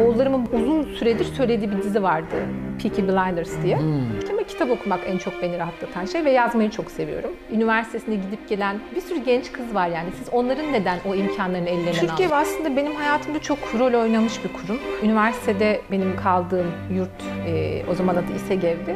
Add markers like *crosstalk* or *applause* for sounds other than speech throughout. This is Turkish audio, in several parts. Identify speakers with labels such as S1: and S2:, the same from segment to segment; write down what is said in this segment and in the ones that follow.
S1: Oğullarımın uzun süredir söylediği bir dizi vardı. Peaky Blinders diye. Ama kitap okumak en çok beni rahatlatan şey ve yazmayı çok seviyorum. Üniversitesine gidip gelen bir sürü genç kız var yani. Siz onların neden o imkanlarını ellerinden aldınız? Türkiye aslında benim hayatımda çok rol oynamış bir kurum. Üniversitede benim kaldığım yurt, e, o zaman adı İSEGEV'di.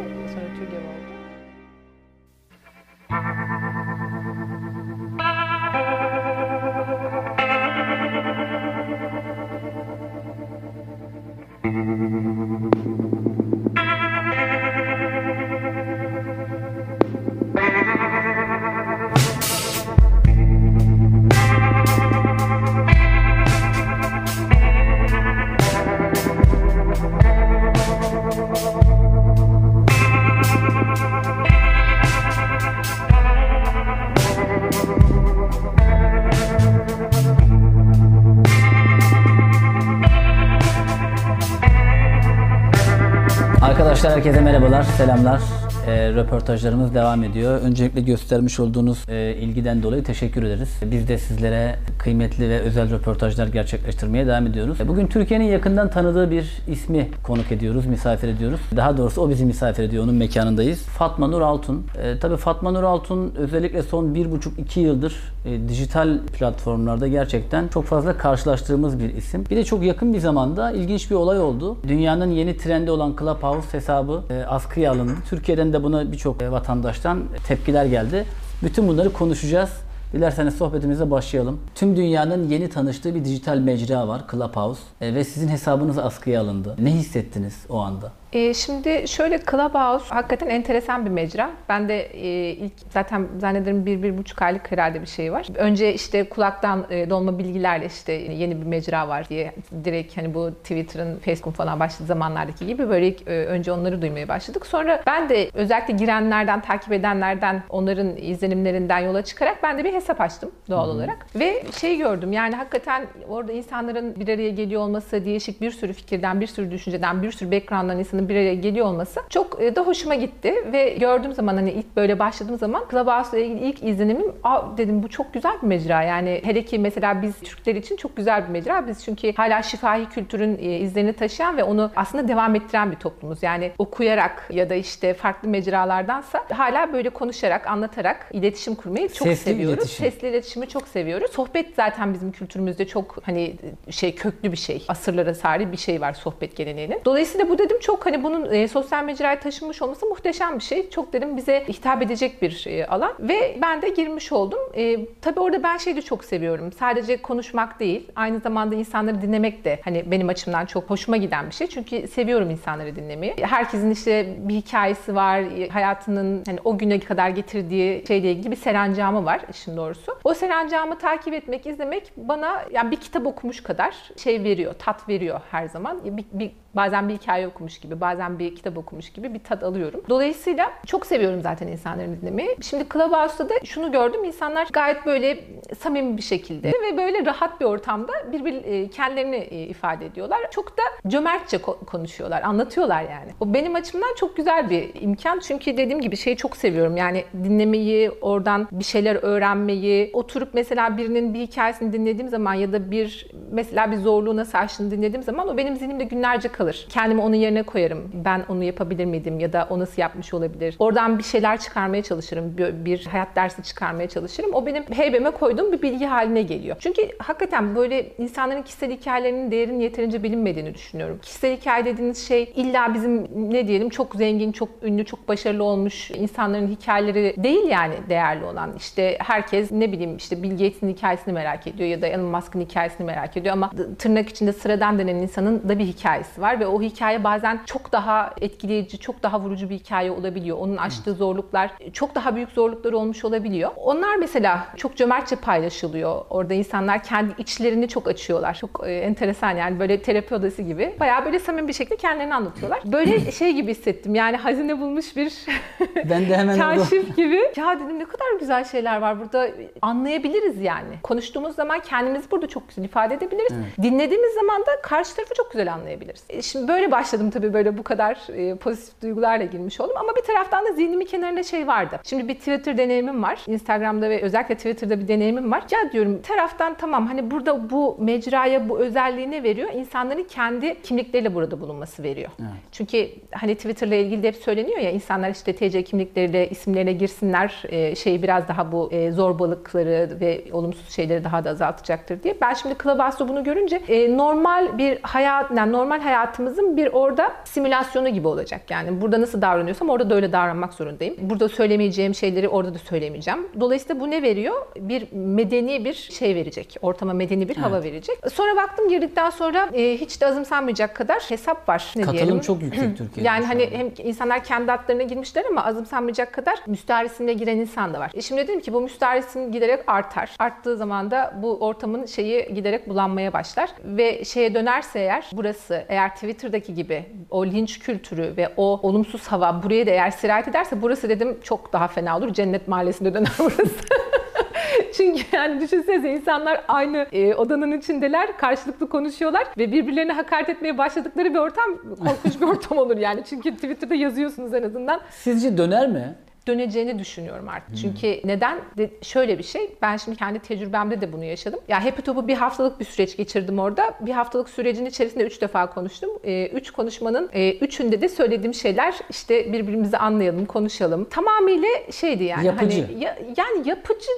S2: Herkese merhabalar, selamlar. Ee, röportajlarımız devam ediyor. Öncelikle göstermiş olduğunuz e, ilgiden dolayı teşekkür ederiz. Biz de sizlere kıymetli ve özel röportajlar gerçekleştirmeye devam ediyoruz. Bugün Türkiye'nin yakından tanıdığı bir ismi konuk ediyoruz, misafir ediyoruz. Daha doğrusu o bizi misafir ediyor, onun mekanındayız. Fatma Nur Altun. E, tabii Fatma Nur Altun özellikle son bir buçuk iki yıldır e, dijital platformlarda gerçekten çok fazla karşılaştığımız bir isim. Bir de çok yakın bir zamanda ilginç bir olay oldu. Dünyanın yeni trendi olan Clubhouse hesabı e, askıya alındı. Türkiye'den de buna birçok e, vatandaştan tepkiler geldi. Bütün bunları konuşacağız. Dilerseniz sohbetimize başlayalım. Tüm dünyanın yeni tanıştığı bir dijital mecra var Clubhouse e, ve sizin hesabınız askıya alındı. Ne hissettiniz o anda?
S1: E, şimdi şöyle Clubhouse hakikaten enteresan bir mecra. Ben de e, ilk zaten zannederim bir, bir buçuk aylık herhalde bir şey var. Önce işte kulaktan e, dolma bilgilerle işte yeni bir mecra var diye direkt hani bu Twitter'ın, Facebook'un falan başladığı zamanlardaki gibi böyle ilk, e, önce onları duymaya başladık. Sonra ben de özellikle girenlerden, takip edenlerden, onların izlenimlerinden yola çıkarak ben de bir hesap açtım doğal Hı-hı. olarak. Ve şey gördüm yani hakikaten orada insanların bir araya geliyor olması, değişik bir sürü fikirden, bir sürü düşünceden, bir sürü background'dan insan bir araya geliyor olması çok e, da hoşuma gitti ve gördüğüm zaman hani ilk böyle başladığım zaman Clubhouse ile ilgili ilk izlenimim Aa, dedim bu çok güzel bir mecra yani hele ki mesela biz Türkler için çok güzel bir mecra biz çünkü hala şifahi kültürün e, izlerini taşıyan ve onu aslında devam ettiren bir toplumuz yani okuyarak ya da işte farklı mecralardansa hala böyle konuşarak anlatarak iletişim kurmayı çok
S2: Sesli
S1: seviyoruz.
S2: iletişim.
S1: Sesli iletişimi çok seviyoruz. Sohbet zaten bizim kültürümüzde çok hani şey köklü bir şey. Asırlara sari bir şey var sohbet geleneğinin. Dolayısıyla bu dedim çok hani bunun e, sosyal mecraya taşınmış olması muhteşem bir şey. Çok dedim bize hitap edecek bir e, alan ve ben de girmiş oldum. E, tabii orada ben şeyi de çok seviyorum. Sadece konuşmak değil, aynı zamanda insanları dinlemek de hani benim açımdan çok hoşuma giden bir şey. Çünkü seviyorum insanları dinlemeyi. Herkesin işte bir hikayesi var, e, hayatının hani o güne kadar getirdiği şeyle ilgili bir serencamı var işin doğrusu. O serencamı takip etmek, izlemek bana yani bir kitap okumuş kadar şey veriyor, tat veriyor her zaman. Bir, bir Bazen bir hikaye okumuş gibi, bazen bir kitap okumuş gibi bir tat alıyorum. Dolayısıyla çok seviyorum zaten insanları dinlemeyi. Şimdi Clubhouse'da da şunu gördüm. insanlar gayet böyle samimi bir şekilde ve böyle rahat bir ortamda birbir kendilerini ifade ediyorlar. Çok da cömertçe konuşuyorlar, anlatıyorlar yani. O benim açımdan çok güzel bir imkan. Çünkü dediğim gibi şeyi çok seviyorum. Yani dinlemeyi, oradan bir şeyler öğrenmeyi, oturup mesela birinin bir hikayesini dinlediğim zaman ya da bir mesela bir zorluğu nasıl dinlediğim zaman o benim zihnimde günlerce kalır. Kendimi onun yerine koyarım. Ben onu yapabilir miydim ya da o nasıl yapmış olabilir? Oradan bir şeyler çıkarmaya çalışırım. Bir, bir hayat dersi çıkarmaya çalışırım. O benim heybeme koyduğum bir bilgi haline geliyor. Çünkü hakikaten böyle insanların kişisel hikayelerinin değerinin yeterince bilinmediğini düşünüyorum. Kişisel hikaye dediğiniz şey illa bizim ne diyelim çok zengin, çok ünlü, çok başarılı olmuş insanların hikayeleri değil yani değerli olan. İşte herkes ne bileyim işte Bill Gates'in hikayesini merak ediyor ya da Elon Musk'ın hikayesini merak ediyor ama tırnak içinde sıradan denen insanın da bir hikayesi var ve o hikaye bazen çok daha etkileyici, çok daha vurucu bir hikaye olabiliyor. Onun aştığı zorluklar çok daha büyük zorluklar olmuş olabiliyor. Onlar mesela çok cömertçe paylaşılıyor. Orada insanlar kendi içlerini çok açıyorlar. Çok e, enteresan yani böyle terapi odası gibi. Bayağı böyle samimi bir şekilde kendilerini anlatıyorlar. Böyle *clears throat* şey gibi hissettim yani hazine bulmuş bir *laughs*
S2: ben de hemen *laughs*
S1: kaşif gibi. Ya dedim ne kadar güzel şeyler var burada anlayabiliriz yani. Konuştuğumuz zaman kendimizi burada çok güzel ifade edebiliriz. Evet. Dinlediğimiz zaman da karşı tarafı çok güzel anlayabiliriz. Şimdi böyle başladım tabii böyle bu kadar e, pozitif duygularla girmiş oldum. Ama bir taraftan da zihnimin kenarında şey vardı. Şimdi bir Twitter deneyimim var. Instagram'da ve özellikle Twitter'da bir deneyimim var. Ya diyorum taraftan tamam hani burada bu mecraya bu özelliği ne veriyor? İnsanların kendi kimlikleriyle burada bulunması veriyor.
S2: Evet.
S1: Çünkü hani Twitter'la ilgili de hep söyleniyor ya insanlar işte TC kimlikleriyle isimlerine girsinler e, şeyi biraz daha bu e, zorbalıkları ve olumsuz şeyleri daha da azaltacaktır diye. Ben şimdi Clubhouse'da bunu görünce e, normal bir hayat, yani normal hayatımızın bir orada simülasyonu gibi olacak. Yani burada nasıl davranıyorsam orada da öyle davranmak zorundayım. Burada söylemeyeceğim şeyleri orada da söylemeyeceğim. Dolayısıyla bu ne veriyor? Bir medeni bir şey verecek. Ortama medeni bir hava
S2: Evet.
S1: verecek. Sonra baktım girdikten sonra e, hiç de azımsanmayacak kadar hesap var. Ne
S2: Katılım
S1: diyelim?
S2: çok yüksek Türkiye'de.
S1: Yani hani hem insanlar kendi adlarına girmişler ama azımsanmayacak kadar müstahrisine giren insan da var. E şimdi dedim ki bu müstahrisin giderek artar. Arttığı zaman da bu ortamın şeyi giderek bulanmaya başlar. Ve şeye dönerse eğer burası eğer Twitter'daki gibi o linç kültürü ve o olumsuz hava buraya da eğer sirayet ederse burası dedim çok daha fena olur. Cennet mahallesinde döner *laughs* burası. *laughs* Çünkü yani düşünsenize insanlar aynı e, odanın içindeler, karşılıklı konuşuyorlar ve birbirlerine hakaret etmeye başladıkları bir ortam korkunç bir *laughs* ortam olur yani. Çünkü Twitter'da yazıyorsunuz en azından
S2: Sizce döner mi?
S1: Döneceğini düşünüyorum artık. Çünkü neden? De, şöyle bir şey. Ben şimdi kendi tecrübemde de bunu yaşadım. Ya Happy Top'u bir haftalık bir süreç geçirdim orada. Bir haftalık sürecin içerisinde üç defa konuştum. E, üç konuşmanın e, üçünde de söylediğim şeyler işte birbirimizi anlayalım, konuşalım. Tamamıyla şeydi yani.
S2: Yapıcı.
S1: Hani, ya- yani yapıcı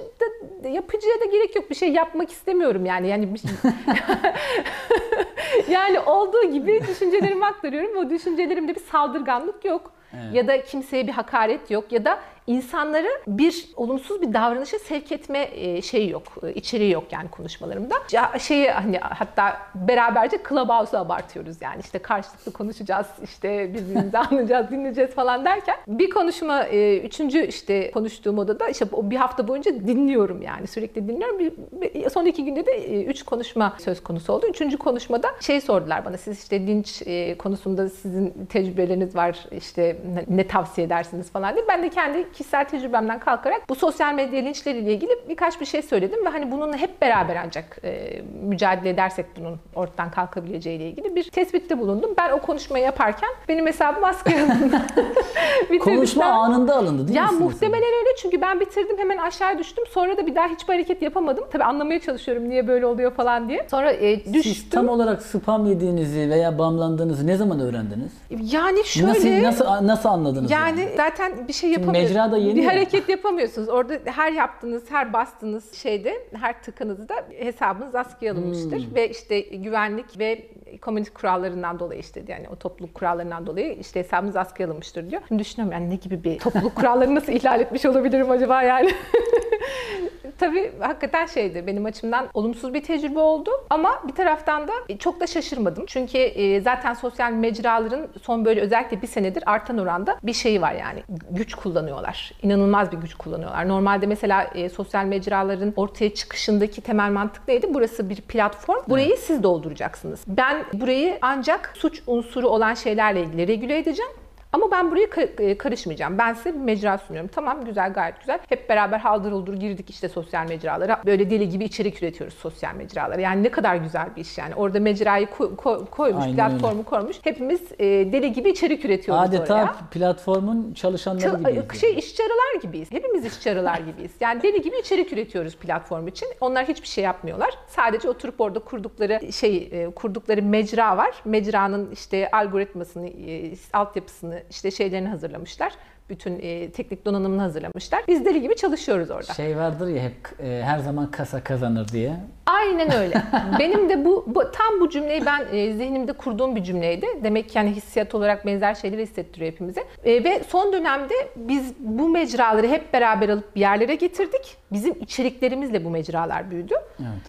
S1: da yapıcıya da gerek yok. Bir şey yapmak istemiyorum yani. Yani bir şey- *laughs* yani olduğu gibi düşüncelerimi aktarıyorum. O düşüncelerimde bir saldırganlık yok.
S2: Evet.
S1: Ya da kimseye bir hakaret yok ya da insanları bir olumsuz bir davranışa sevk etme e, şeyi yok, e, içeriği yok yani konuşmalarımda. Şeyi hani hatta beraberce Clubhouse'u abartıyoruz yani işte karşılıklı konuşacağız, işte birbirimizi *laughs* anlayacağız, dinleyeceğiz falan derken bir konuşma e, üçüncü işte konuştuğum odada işte bir hafta boyunca dinliyorum yani sürekli dinliyorum. Son iki günde de üç konuşma söz konusu oldu. Üçüncü konuşmada şey sordular bana siz işte linç konusunda sizin tecrübeleriniz var işte ne tavsiye edersiniz falan diye. Ben de kendi kişisel tecrübemden kalkarak bu sosyal medya linçleriyle ilgili birkaç bir şey söyledim ve hani bununla hep beraber ancak e, mücadele edersek bunun ortadan kalkabileceğiyle ilgili bir tespitte bulundum. Ben o konuşmayı yaparken benim hesabım askıya alındı. *laughs*
S2: Konuşma anında alındı değil
S1: ya
S2: mi? sizin?
S1: muhtemelen öyle çünkü ben bitirdim hemen aşağı düştüm. Sonra da bir daha hiçbir hareket yapamadım. Tabii anlamaya çalışıyorum niye böyle oluyor falan diye. Sonra e, düştüm.
S2: Siz tam olarak spam yediğinizi veya bamlandığınızı ne zaman öğrendiniz?
S1: Yani şöyle
S2: Nasıl nasıl nasıl anladınız?
S1: yani zaten bir şey
S2: Şimdi
S1: yapamıyorsunuz.
S2: Da yeni
S1: bir
S2: ya.
S1: hareket yapamıyorsunuz. Orada her yaptığınız, her bastığınız şeyde, her tıkınızda hesabınız askıya alınmıştır.
S2: Hmm.
S1: Ve işte güvenlik ve komünite kurallarından dolayı işte yani o topluluk kurallarından dolayı işte hesabınız askıya alınmıştır diyor. Şimdi düşünüyorum yani ne gibi bir topluluk kurallarını nasıl ihlal etmiş olabilirim acaba yani. *laughs* Tabii hakikaten şeydi benim açımdan olumsuz bir tecrübe oldu ama bir taraftan da çok da şaşırmadım. Çünkü e, zaten sosyal mecraların son böyle özellikle bir senedir artan oranda bir şeyi var yani. Güç kullanıyorlar. İnanılmaz bir güç kullanıyorlar. Normalde mesela e, sosyal mecraların ortaya çıkışındaki temel mantık neydi? Burası bir platform. Burayı siz dolduracaksınız. Ben burayı ancak suç unsuru olan şeylerle ilgili regüle edeceğim. Ama ben buraya e, karışmayacağım. Ben size bir mecra sunuyorum. Tamam güzel gayet güzel. Hep beraber haldır uldur girdik işte sosyal mecralara. Böyle deli gibi içerik üretiyoruz sosyal mecralara. Yani ne kadar güzel bir iş yani. Orada mecrayı ko- ko- koymuş,
S2: Aynen
S1: platformu koymuş. Hepimiz e, deli gibi içerik üretiyoruz
S2: Adeta
S1: oraya.
S2: platformun çalışanları
S1: Çal-
S2: gibi.
S1: şey işçi arılar gibiyiz. Hepimiz işçi arılar gibiyiz. Yani deli gibi içerik üretiyoruz platform için. Onlar hiçbir şey yapmıyorlar. Sadece oturup orada kurdukları şey e, kurdukları mecra var. Mecranın işte algoritmasını, e, altyapısını, işte şeylerini hazırlamışlar. Bütün e, teknik donanımını hazırlamışlar. Biz deli gibi çalışıyoruz orada.
S2: Şey vardır ya hep e, her zaman kasa kazanır diye.
S1: Aynen öyle. *laughs* Benim de bu, bu tam bu cümleyi ben e, zihnimde kurduğum bir cümleydi. Demek ki yani hissiyat olarak benzer şeyleri hissettiriyor hepimize. E, ve son dönemde biz bu mecraları hep beraber alıp bir yerlere getirdik. Bizim içeriklerimizle bu mecralar büyüdü.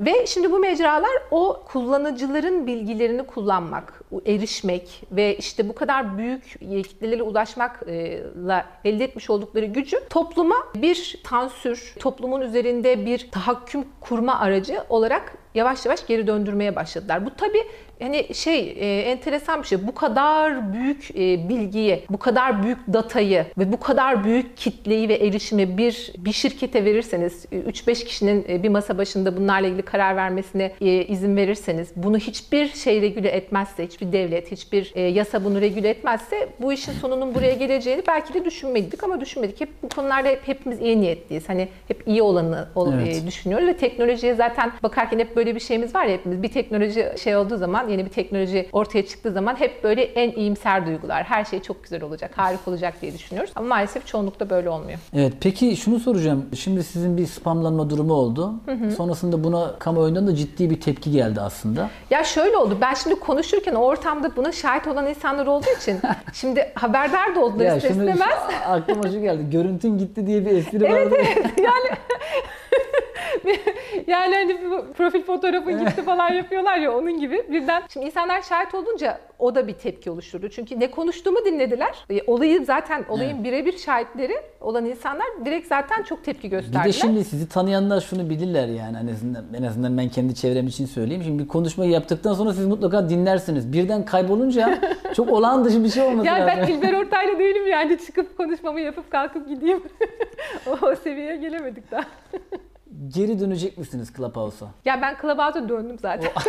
S1: Ve şimdi bu mecralar o kullanıcıların bilgilerini kullanmak, erişmek ve işte bu kadar büyük kitlelere ulaşmakla elde etmiş oldukları gücü topluma bir tansür, toplumun üzerinde bir tahakküm kurma aracı olarak yavaş yavaş geri döndürmeye başladılar. Bu tabii hani şey e, enteresan bir şey. Bu kadar büyük e, bilgiyi, bu kadar büyük datayı ve bu kadar büyük kitleyi ve erişimi bir bir şirkete verirseniz, 3-5 kişinin e, bir masa başında bunlarla ilgili karar vermesine e, izin verirseniz, bunu hiçbir şey regüle etmezse, hiçbir devlet, hiçbir e, yasa bunu regüle etmezse bu işin sonunun buraya geleceğini belki de düşünmedik ama düşünmedik. Hep bu konularda hep hepimiz iyi niyetliyiz. Hani hep iyi olanı ol-
S2: Evet.
S1: e, düşünüyoruz ve teknolojiye zaten bakarken hep böyle bir şeyimiz var ya hepimiz. Bir teknoloji şey olduğu zaman, yeni bir teknoloji ortaya çıktığı zaman hep böyle en iyimser duygular. Her şey çok güzel olacak, harika olacak diye düşünüyoruz. Ama maalesef çoğunlukla böyle olmuyor.
S2: Evet peki şunu soracağım. Şimdi sizin bir spamlanma durumu oldu. Sonrasında buna kamuoyundan da ciddi bir tepki geldi aslında.
S1: Ya şöyle oldu. Ben şimdi konuşurken ortamda buna şahit olan insanlar olduğu için *laughs* şimdi haberdar da oldular
S2: Ya
S1: ister
S2: şimdi
S1: istemez.
S2: aklıma şu geldi. Görüntün gitti diye bir espri vardı.
S1: yani *laughs* yani hani profil fotoğrafın gitti falan yapıyorlar ya onun gibi birden şimdi insanlar şahit olunca o da bir tepki oluşturdu. Çünkü ne konuştuğumu dinlediler. E, Olayı zaten olayın
S2: Evet.
S1: birebir şahitleri olan insanlar direkt zaten çok tepki
S2: Bir
S1: gösterdiler.
S2: de şimdi sizi tanıyanlar şunu bilirler yani en azından, en azından ben kendi çevrem için söyleyeyim. Şimdi bir konuşmayı yaptıktan sonra siz mutlaka dinlersiniz. Birden kaybolunca *laughs* çok olağan dışı bir şey olması
S1: yani
S2: lazım.
S1: ben İlber *laughs* Ortaylı değilim yani çıkıp konuşmamı yapıp kalkıp gideyim. o, *laughs* o seviyeye gelemedik daha.
S2: Geri dönecek misiniz Clubhouse'a?
S1: Ya ben Clubhouse'a döndüm zaten. *laughs*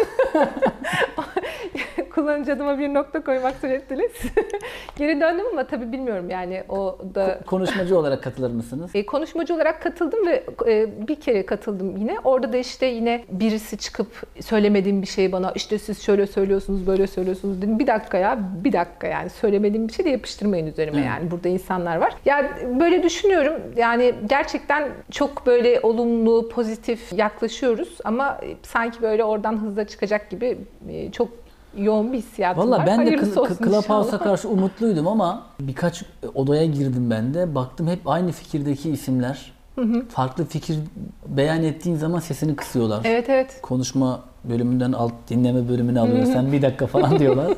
S1: Kullanıcı adıma bir nokta koymak suretiyle. *laughs* Geri döndüm ama tabii bilmiyorum yani o da...
S2: Konuşmacı olarak katılır mısınız?
S1: E, konuşmacı olarak katıldım ve e, bir kere katıldım yine. Orada da işte yine birisi çıkıp söylemediğim bir şeyi bana işte siz şöyle söylüyorsunuz böyle söylüyorsunuz dedim. Bir dakika ya bir dakika yani söylemediğim bir şey de yapıştırmayın üzerime
S2: Evet.
S1: yani burada insanlar var. Yani böyle düşünüyorum yani gerçekten çok böyle olumlu pozitif yaklaşıyoruz ama sanki böyle oradan hızla çıkacak gibi e, çok yoğun bir hissiyatım
S2: Valla
S1: var.
S2: ben de
S1: Hayırlısı olsun
S2: Clubhouse'a karşı umutluydum ama birkaç odaya girdim ben de. Baktım hep aynı fikirdeki isimler. Farklı fikir beyan ettiğin zaman sesini kısıyorlar.
S1: Evet evet.
S2: Konuşma bölümünden alt dinleme bölümünü alıyor. Sen bir dakika falan diyorlar. *laughs*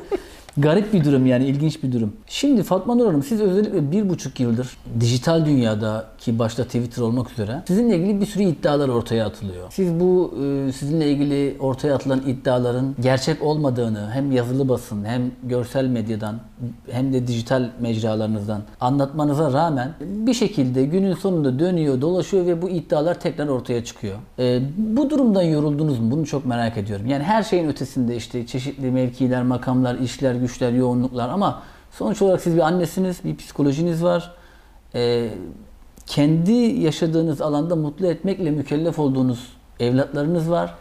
S2: Garip bir durum yani ilginç bir durum. Şimdi Fatma Nur Hanım siz özellikle bir buçuk yıldır dijital dünyada ki başta Twitter olmak üzere sizinle ilgili bir sürü iddialar ortaya atılıyor. Siz bu e, sizinle ilgili ortaya atılan iddiaların gerçek olmadığını hem yazılı basın hem görsel medyadan hem de dijital mecralarınızdan anlatmanıza rağmen bir şekilde günün sonunda dönüyor dolaşıyor ve bu iddialar tekrar ortaya çıkıyor. E, bu durumdan yoruldunuz mu? Bunu çok merak ediyorum. Yani her şeyin ötesinde işte çeşitli mevkiler, makamlar, işler, güçler, yoğunluklar ama sonuç olarak siz bir annesiniz, bir psikolojiniz var. E, kendi yaşadığınız alanda mutlu etmekle mükellef olduğunuz evlatlarınız var.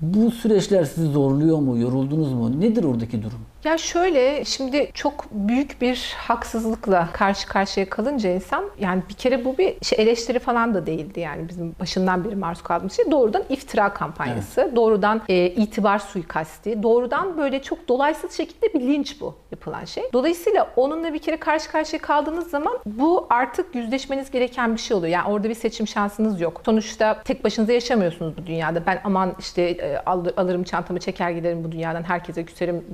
S2: Bu süreçler sizi zorluyor mu? Yoruldunuz mu? Nedir oradaki durum?
S1: Ya şöyle şimdi çok büyük bir haksızlıkla karşı karşıya kalınca insan yani bir kere bu bir şey eleştiri falan da değildi yani bizim başından beri maruz kaldığımız şey doğrudan iftira kampanyası, doğrudan e, itibar suikasti, doğrudan böyle çok dolaysız şekilde bir linç bu yapılan şey. Dolayısıyla onunla bir kere karşı karşıya kaldığınız zaman bu artık yüzleşmeniz gereken bir şey oluyor. Yani orada bir seçim şansınız yok. Sonuçta tek başınıza yaşamıyorsunuz bu dünyada. Ben aman işte e, al- alırım çantamı çeker giderim bu dünyadan herkese küserim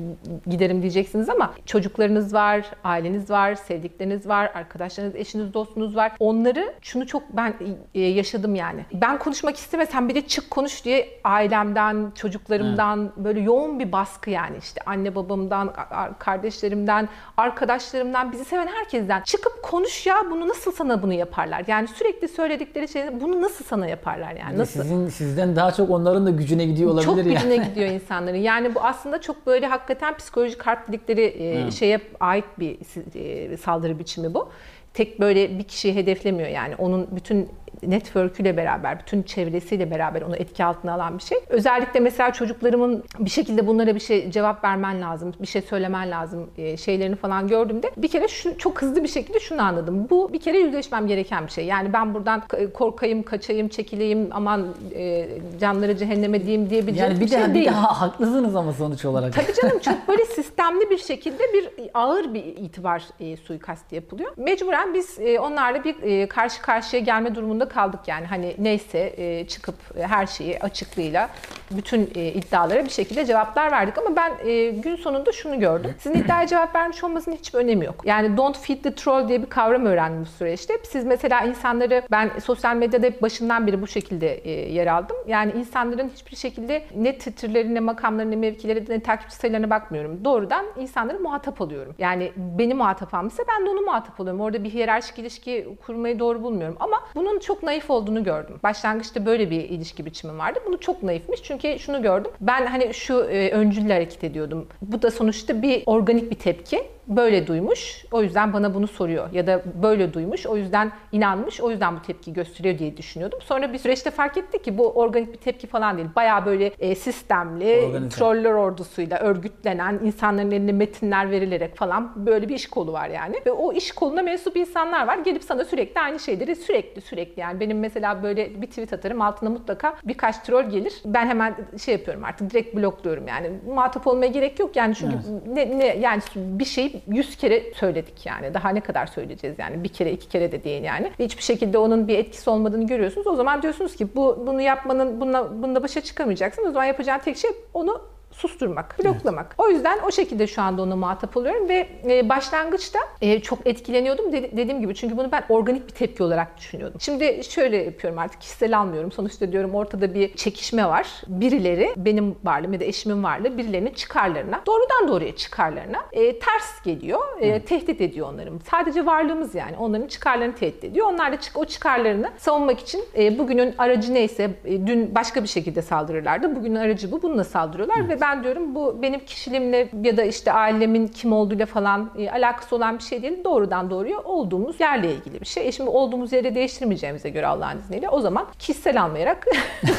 S1: giderim diyeceksiniz ama çocuklarınız var, aileniz var, sevdikleriniz var, arkadaşlarınız, eşiniz, dostunuz var. Onları şunu çok ben e, yaşadım yani. Ben konuşmak istemesem bir de çık konuş diye ailemden, çocuklarımdan böyle yoğun bir baskı yani işte anne babamdan, kardeşlerimden, arkadaşlarımdan, bizi seven herkesten çıkıp konuş ya bunu nasıl sana bunu yaparlar? Yani sürekli söyledikleri şey bunu nasıl sana yaparlar yani? Nasıl?
S2: Sizin sizden daha çok onların da gücüne gidiyor olabilir
S1: Çok
S2: yani.
S1: gücüne *laughs* gidiyor insanların. Yani bu aslında çok böyle hakikaten psikolojik harp dedikleri e, şeye ait bir e, saldırı biçimi bu. Tek böyle bir kişiyi hedeflemiyor yani. Onun bütün network'üyle beraber, bütün çevresiyle beraber onu etki altına alan bir şey. Özellikle mesela çocuklarımın bir şekilde bunlara bir şey cevap vermen lazım, bir şey söylemen lazım e, şeylerini falan gördüğümde bir kere şu, çok hızlı bir şekilde şunu anladım. Bu bir kere yüzleşmem gereken bir şey. Yani ben buradan korkayım, kaçayım, çekileyim, aman e, canları cehenneme diyeyim diyebileceğim
S2: Yani
S1: bir
S2: bir
S1: şey
S2: de bir
S1: değil.
S2: daha haklısınız ama sonuç olarak.
S1: Tabii canım çok böyle *laughs* sistemli bir şekilde bir ağır bir itibar e, suikasti yapılıyor. Mecburen biz e, onlarla bir e, karşı karşıya gelme durumunda kaldık yani. Hani neyse e, çıkıp e, her şeyi açıklığıyla bütün e, iddialara bir şekilde cevaplar verdik ama ben e, gün sonunda şunu gördüm. Sizin iddiaya cevap vermiş olmasının hiçbir önemi yok. Yani don't feed the troll diye bir kavram öğrendim bu süreçte. Siz mesela insanları ben sosyal medyada hep başından beri bu şekilde e, yer aldım. Yani insanların hiçbir şekilde ne titrlerine, makamlarına, mevkilerine, ne takipçi sayılarına bakmıyorum. Doğrudan insanları muhatap alıyorum. Yani beni muhatap almışsa ben de onu muhatap alıyorum. Orada bir hiyerarşik ilişki kurmayı doğru bulmuyorum. Ama bunun çok naif olduğunu gördüm. Başlangıçta böyle bir ilişki biçimi vardı. Bunu çok naifmiş. Çünkü şunu gördüm. Ben hani şu e, öncül hareket ediyordum. Bu da sonuçta bir organik bir tepki böyle duymuş. O yüzden bana bunu soruyor. Ya da böyle duymuş. O yüzden inanmış. O yüzden bu tepki gösteriyor diye düşünüyordum. Sonra bir süreçte fark ettik ki bu organik bir tepki falan değil. Bayağı böyle e, sistemli,
S2: Organize.
S1: troller ordusuyla örgütlenen, insanların eline metinler verilerek falan böyle bir iş kolu var yani. Ve o iş koluna mensup insanlar var. Gelip sana sürekli aynı şeyleri sürekli sürekli yani benim mesela böyle bir tweet atarım altına mutlaka birkaç troll gelir. Ben hemen şey yapıyorum artık direkt blokluyorum yani. Muhatap olmaya gerek yok yani çünkü ne, ne yani bir şeyi yüz kere söyledik yani. Daha ne kadar söyleyeceğiz yani. Bir kere iki kere de değil yani. Hiçbir şekilde onun bir etkisi olmadığını görüyorsunuz. O zaman diyorsunuz ki bu bunu yapmanın bununla, bununla başa çıkamayacaksın. O zaman yapacağın tek şey onu susturmak, bloklamak. O yüzden o şekilde şu anda ona muhatap oluyorum ve e, başlangıçta e, çok etkileniyordum dedi- dediğim gibi çünkü bunu ben organik bir tepki olarak düşünüyordum. Şimdi şöyle yapıyorum artık kişisel almıyorum. Sonuçta diyorum ortada bir çekişme var. Birileri benim varlığım ya da eşimin varlığı birilerinin çıkarlarına, doğrudan doğruya çıkarlarına e, ters geliyor, e, tehdit ediyor onların. Sadece varlığımız yani onların çıkarlarını tehdit ediyor. Onlar da çık o çıkarlarını savunmak için e, bugünün aracı neyse e, dün başka bir şekilde saldırırlardı. Bugünün aracı bu. Bununla saldırıyorlar ve ben diyorum bu benim kişiliğimle ya da işte ailemin kim olduğuyla falan e, alakası olan bir şey değil. Doğrudan doğruya olduğumuz yerle ilgili bir şey. E şimdi olduğumuz yeri değiştirmeyeceğimize göre Allah'ın izniyle o zaman kişisel almayarak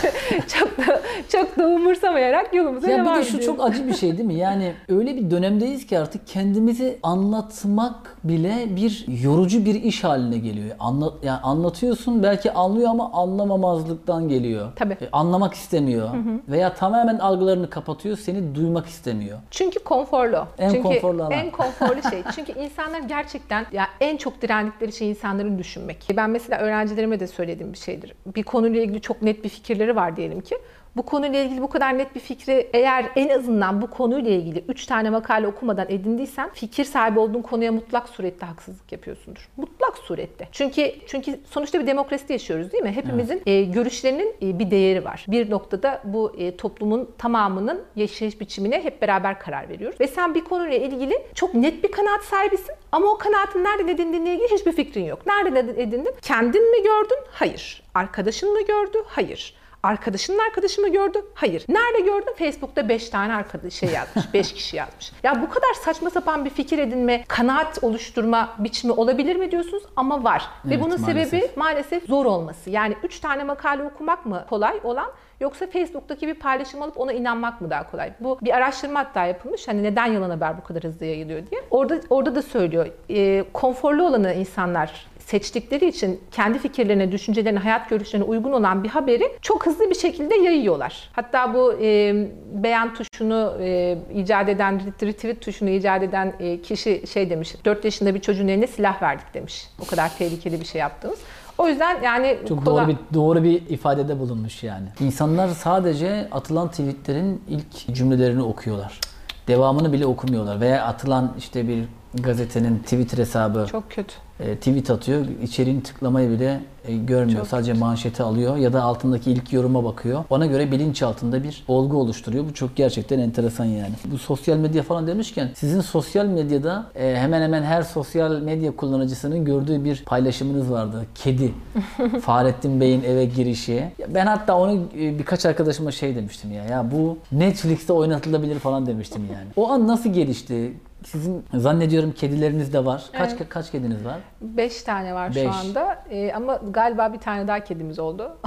S1: *laughs* çok da çok da umursamayarak yolumuza
S2: Ya bir
S1: devam
S2: de şu
S1: ediyoruz.
S2: çok acı bir şey değil mi? Yani öyle bir dönemdeyiz ki artık kendimizi anlatmak bile bir yorucu bir iş haline geliyor. Anlat yani anlatıyorsun belki anlıyor ama anlamamazlıktan geliyor.
S1: Tabii.
S2: E, anlamak istemiyor veya tamamen algılarını kapatıyor, seni duymak istemiyor.
S1: Çünkü konforlu.
S2: En
S1: Çünkü
S2: konforlu alan.
S1: En konforlu şey. *laughs* Çünkü insanlar gerçekten ya en çok direndikleri şey insanların düşünmek. Ben mesela öğrencilerime de söylediğim bir şeydir. Bir konuyla ilgili çok net bir fikirleri var diyelim ki. Bu konuyla ilgili bu kadar net bir fikri eğer en azından bu konuyla ilgili 3 tane makale okumadan edindiysen fikir sahibi olduğun konuya mutlak surette haksızlık yapıyorsundur. Mutlak surette. Çünkü çünkü sonuçta bir demokraside yaşıyoruz değil mi? Hepimizin e, görüşlerinin e, bir değeri var. Bir noktada bu e, toplumun tamamının yaşayış biçimine hep beraber karar veriyoruz. Ve sen bir konuyla ilgili çok net bir kanaat sahibisin ama o kanaatin nereden edindiğinle ilgili hiçbir fikrin yok. Nereden edindin? Kendin mi gördün? Hayır. Arkadaşın mı gördü? Hayır. Arkadaşının arkadaşı mı gördü? Hayır. Nerede gördün? Facebook'ta 5 tane arkadaş şey yazmış. 5 kişi yazmış. Ya bu kadar saçma sapan bir fikir edinme, kanaat oluşturma biçimi olabilir mi diyorsunuz? Ama var. Ve
S2: Evet,
S1: bunun
S2: maalesef.
S1: sebebi maalesef zor olması. Yani 3 tane makale okumak mı kolay olan Yoksa Facebook'taki bir paylaşım alıp ona inanmak mı daha kolay? Bu bir araştırma hatta yapılmış. Hani neden yalan haber bu kadar hızlı yayılıyor diye. Orada orada da söylüyor. e, konforlu olanı insanlar seçtikleri için kendi fikirlerine, düşüncelerine, hayat görüşlerine uygun olan bir haberi çok hızlı bir şekilde yayıyorlar. Hatta bu e, beğen tuşunu e, icat eden, retweet tuşunu icat eden e, kişi şey demiş. 4 yaşında bir çocuğun eline silah verdik demiş. O kadar tehlikeli bir şey yaptığımız. O yüzden yani
S2: Çok
S1: kolay-
S2: doğru bir doğru bir ifadede bulunmuş yani. İnsanlar sadece atılan tweetlerin ilk cümlelerini okuyorlar. Devamını bile okumuyorlar veya atılan işte bir gazetenin Twitter hesabı
S1: çok kötü.
S2: E, tweet atıyor. içeriğini tıklamayı bile görmüyor.
S1: Çok
S2: Sadece manşeti alıyor ya da altındaki ilk yoruma bakıyor. Ona göre bilinçaltında bir olgu oluşturuyor. Bu çok gerçekten enteresan yani. Bu sosyal medya falan demişken sizin sosyal medyada e, hemen hemen her sosyal medya kullanıcısının gördüğü bir paylaşımınız vardı. Kedi. *laughs* Fahrettin Bey'in eve girişi. Ben hatta onu e, birkaç arkadaşıma şey demiştim ya. Ya bu Netflix'te oynatılabilir falan demiştim yani. O an nasıl gelişti? Sizin zannediyorum kedileriniz de var. Kaç
S1: Evet.
S2: kaç kediniz var?
S1: Beş tane var
S2: Beş.
S1: şu anda Ee, ama galiba bir tane daha kedimiz oldu.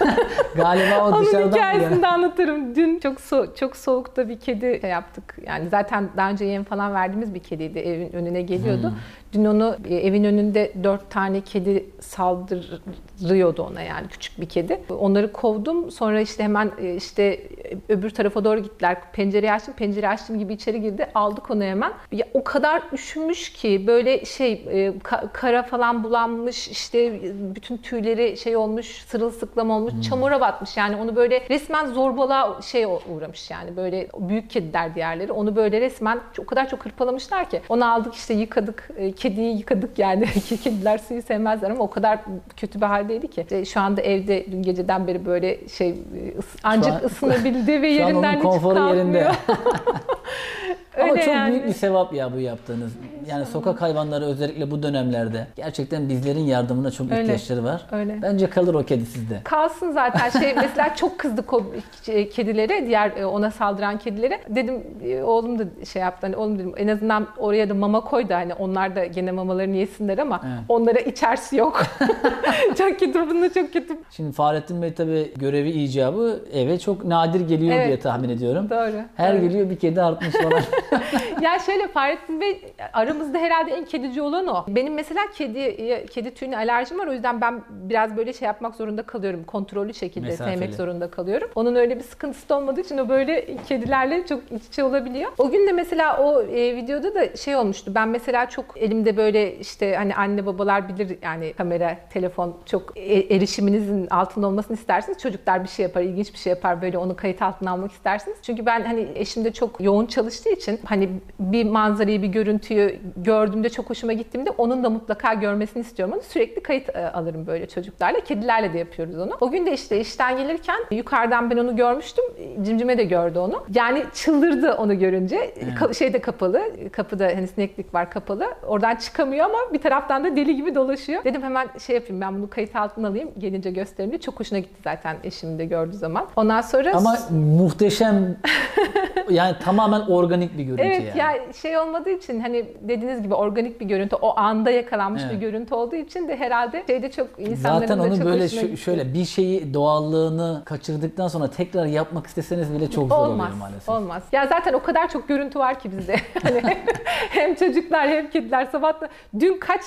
S1: *laughs*
S2: Galiba o
S1: Onun
S2: dışarıdan mı
S1: hikayesini de anlatırım. Dün çok so- çok soğukta bir kedi şey yaptık. Yani zaten daha önce yem falan verdiğimiz bir kediydi. Evin önüne geliyordu. Dün onu e, evin önünde dört tane kedi saldırıyordu ona yani küçük bir kedi. Onları kovdum. Sonra işte hemen e, işte öbür tarafa doğru gittiler. Pencereyi açtım. Pencereyi açtım gibi içeri girdi. Aldık onu hemen. Ya, o kadar üşümüş ki böyle şey e, ka- kara falan bulanmış işte bütün tüyleri şey olmuş sırılsıklam olmuş çamura batmış yani onu böyle resmen zorbalığa şey uğramış yani böyle büyük kediler diğerleri onu böyle resmen o kadar çok hırpalamışlar ki onu aldık işte yıkadık e, kediyi yıkadık yani *laughs* kediler suyu sevmezler ama o kadar kötü bir haldeydi ki E, şu anda evde dün geceden beri böyle şey e, ancak
S2: an-
S1: ısınabildi ve *laughs* yerinden hiç kalkmıyor.
S2: yerinde. *laughs* Ama çok
S1: yani.
S2: büyük bir sevap ya bu yaptığınız. Yani sokak hayvanları özellikle bu dönemlerde gerçekten bizlerin yardımına çok
S1: Öyle.
S2: ihtiyaçları var.
S1: Öyle.
S2: Bence kalır o kedi sizde.
S1: Kalsın zaten şey *laughs* mesela çok kızdık o kedilere diğer e, ona saldıran kedilere. Dedim e, oğlum da şey yaptı hani oğlum dedim en azından oraya da mama koy da hani onlar da gene mamalarını yesinler ama
S2: Evet.
S1: onlara içerisi yok. *laughs* çok kötü bunda çok kötü.
S2: Şimdi Fahrettin Bey tabi görevi icabı eve çok nadir geliyor
S1: Evet.
S2: diye tahmin ediyorum.
S1: Doğru.
S2: Her
S1: doğru.
S2: geliyor bir kedi artmış falan. *laughs*
S1: ya şöyle Fahrettin Bey aramızda herhalde en kedici olan o. Benim mesela kedi kedi tüyüne alerjim var o yüzden ben biraz böyle şey yapmak zorunda kalıyorum. Kontrollü şekilde
S2: Mesafeli.
S1: sevmek zorunda kalıyorum. Onun öyle bir sıkıntısı olmadığı için o böyle kedilerle çok iç içe olabiliyor. O gün de mesela o e, videoda da şey olmuştu. Ben mesela çok elimde böyle işte hani anne babalar bilir yani kamera, telefon çok e- erişiminizin altında olmasını istersiniz. Çocuklar bir şey yapar, ilginç bir şey yapar böyle onu kayıt altına almak istersiniz. Çünkü ben hani eşim de çok yoğun çalıştığı için hani bir manzarayı, bir görüntüyü gördüğümde çok hoşuma gittiğimde onun da mutlaka görmesini istiyorum. Onu sürekli kayıt e, alırım böyle çocuklarla. Kedilerle de yapıyoruz onu. O gün de işte işten gelirken yukarıdan ben onu görmüştüm. Cimcime de gördü onu. Yani çıldırdı onu görünce. Ka- şey de kapalı. Kapıda hani sineklik var kapalı. Oradan çıkamıyor ama bir taraftan da deli gibi dolaşıyor. Dedim hemen şey yapayım ben bunu kayıt altına alayım. Gelince göstereyim diye. Çok hoşuna gitti zaten eşim de gördüğü zaman. Ondan sonra
S2: Ama muhteşem *laughs* yani tamamen organik bir görüntü
S1: Evet
S2: yani.
S1: ya şey olmadığı için hani dediğiniz gibi organik bir görüntü, o anda yakalanmış
S2: Evet.
S1: bir görüntü olduğu için de herhalde şeyde çok insanların
S2: Zaten
S1: da
S2: onu
S1: çok
S2: böyle
S1: gitti.
S2: şöyle bir şeyi doğallığını kaçırdıktan sonra tekrar yapmak isteseniz bile çok zor
S1: Olmaz,
S2: oluyor maalesef.
S1: olmaz. Ya zaten o kadar çok görüntü var ki bizde. *laughs* Hani hem çocuklar hem kediler sabah da dün kaç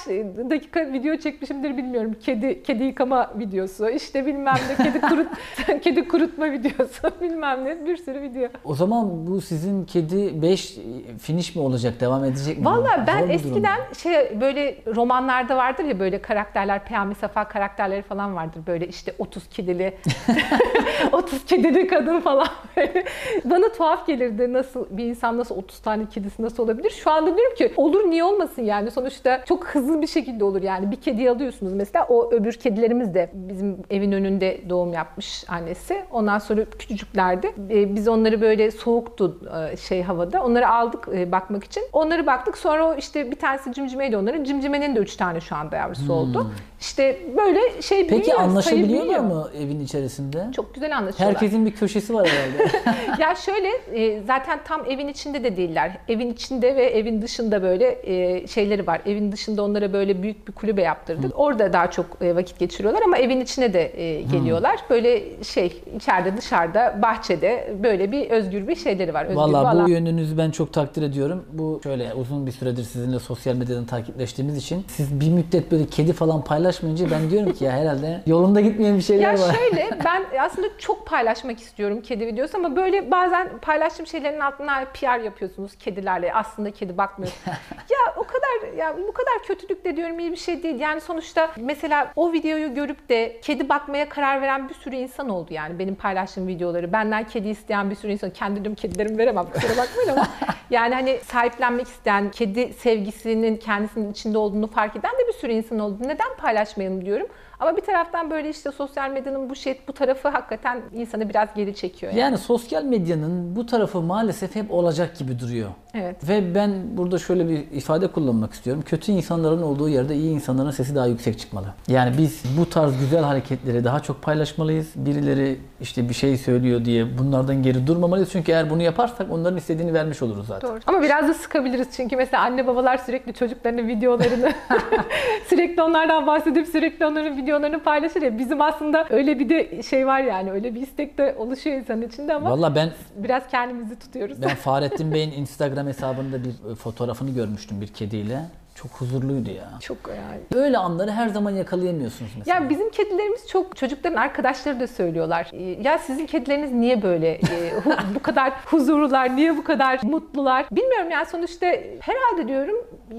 S1: dakika video çekmişimdir bilmiyorum. Kedi kedi yıkama videosu, işte bilmem ne kedi kurut *laughs* kedi kurutma videosu, *laughs* bilmem ne bir sürü video.
S2: O zaman bu sizin kedi 5 finish mi olacak, devam edecek mi?
S1: Valla
S2: Zor
S1: ben
S2: durum.
S1: eskiden şey böyle romanlarda vardır ya böyle karakterler, Peyami Safa karakterleri falan vardır. Böyle işte 30 kedili, *laughs* *laughs* 30 kedili kadın falan böyle. Bana tuhaf gelirdi nasıl bir insan nasıl 30 tane kedisi nasıl olabilir? Şu anda diyorum ki olur niye olmasın yani sonuçta çok hızlı bir şekilde olur yani. Bir kediyi alıyorsunuz mesela o öbür kedilerimiz de bizim evin önünde doğum yapmış annesi. Ondan sonra küçücüklerdi. Ee, Biz onları böyle soğuktu e, şey havada. Onları aldık e, bakmak için. Onları baktık. Sonra o işte bir tanesi cimcimeydi onların. Cimcimenin de üç tane şu anda yavrusu oldu. İşte böyle şey
S2: Hmm. Peki
S1: büyüyor,
S2: anlaşabiliyorlar mı evin içerisinde?
S1: Çok güzel anlaşıyorlar.
S2: Herkesin bir köşesi var herhalde. *laughs* *laughs*
S1: ya şöyle e, zaten tam evin içinde de değiller. Evin içinde ve evin dışında böyle e, şeyleri var. Evin dışında onlara böyle büyük bir kulübe yaptırdık. Orada daha çok e, vakit geçiriyorlar ama evin içine de e, geliyorlar. Böyle şey içeride dışarıda bahçede böyle bir özgür bir şeyleri var. Özgür bir
S2: Valla
S1: alan.
S2: bu yönünüzü ben çok takdir ediyorum. Bu şöyle uzun bir süredir sizinle sosyal medyadan takipleştiğimiz için siz bir müddet böyle kedi falan paylaşmayınca ben diyorum ki ya herhalde yolunda gitmeyen bir şeyler
S1: Ya
S2: var.
S1: şöyle *laughs* ben aslında çok paylaşmak istiyorum kedi videosu ama böyle bazen paylaştığım şeylerin altına PR yapıyorsunuz kedilerle. Aslında kedi bakmıyor. *laughs* ya o kadar ya bu kadar kötülük de diyorum iyi bir şey değil. Yani sonuçta mesela o videoyu görüp de kedi bakmaya karar veren bir sürü insan oldu yani benim paylaştığım videoları. Benden kedi isteyen bir sürü insan. Kendi diyorum kedilerimi veremem kusura bakmayın ama *laughs* yani hani sahiplenmek isteyen, kedi sevgisinin kendisinin içinde olduğunu fark eden de bir sürü insan oldu. Neden paylaşmayalım diyorum. Ama bir taraftan böyle işte sosyal medyanın bu şey bu tarafı hakikaten insanı biraz geri çekiyor. Yani.
S2: Yani sosyal medyanın bu tarafı maalesef hep olacak gibi duruyor.
S1: Evet.
S2: Ve ben burada şöyle bir ifade kullanmak istiyorum. Kötü insanların olduğu yerde iyi insanların sesi daha yüksek çıkmalı. Yani biz bu tarz güzel hareketleri daha çok paylaşmalıyız. Birileri işte bir şey söylüyor diye bunlardan geri durmamalıyız. Çünkü eğer bunu yaparsak onların istediğini vermiş oluruz zaten.
S1: Doğru. Ama biraz da sıkabiliriz çünkü mesela anne babalar sürekli çocuklarının videolarını *laughs* *laughs* sürekli onlardan bahsedip sürekli onların videolarını paylaşır ya bizim aslında öyle bir de şey var yani öyle bir istek de oluşuyor insanın içinde ama
S2: Valla ben
S1: biraz kendimizi tutuyoruz.
S2: ben *laughs* Fahrettin Bey'in Instagram hesabında bir e, fotoğrafını görmüştüm bir kediyle. Çok huzurluydu ya.
S1: Çok yani.
S2: Böyle anları her zaman yakalayamıyorsunuz mesela.
S1: Ya bizim kedilerimiz çok çocukların arkadaşları da söylüyorlar. Ee, Ya sizin kedileriniz niye böyle e, hu- *laughs* bu kadar huzurlular, niye bu kadar mutlular? Bilmiyorum yani sonuçta herhalde diyorum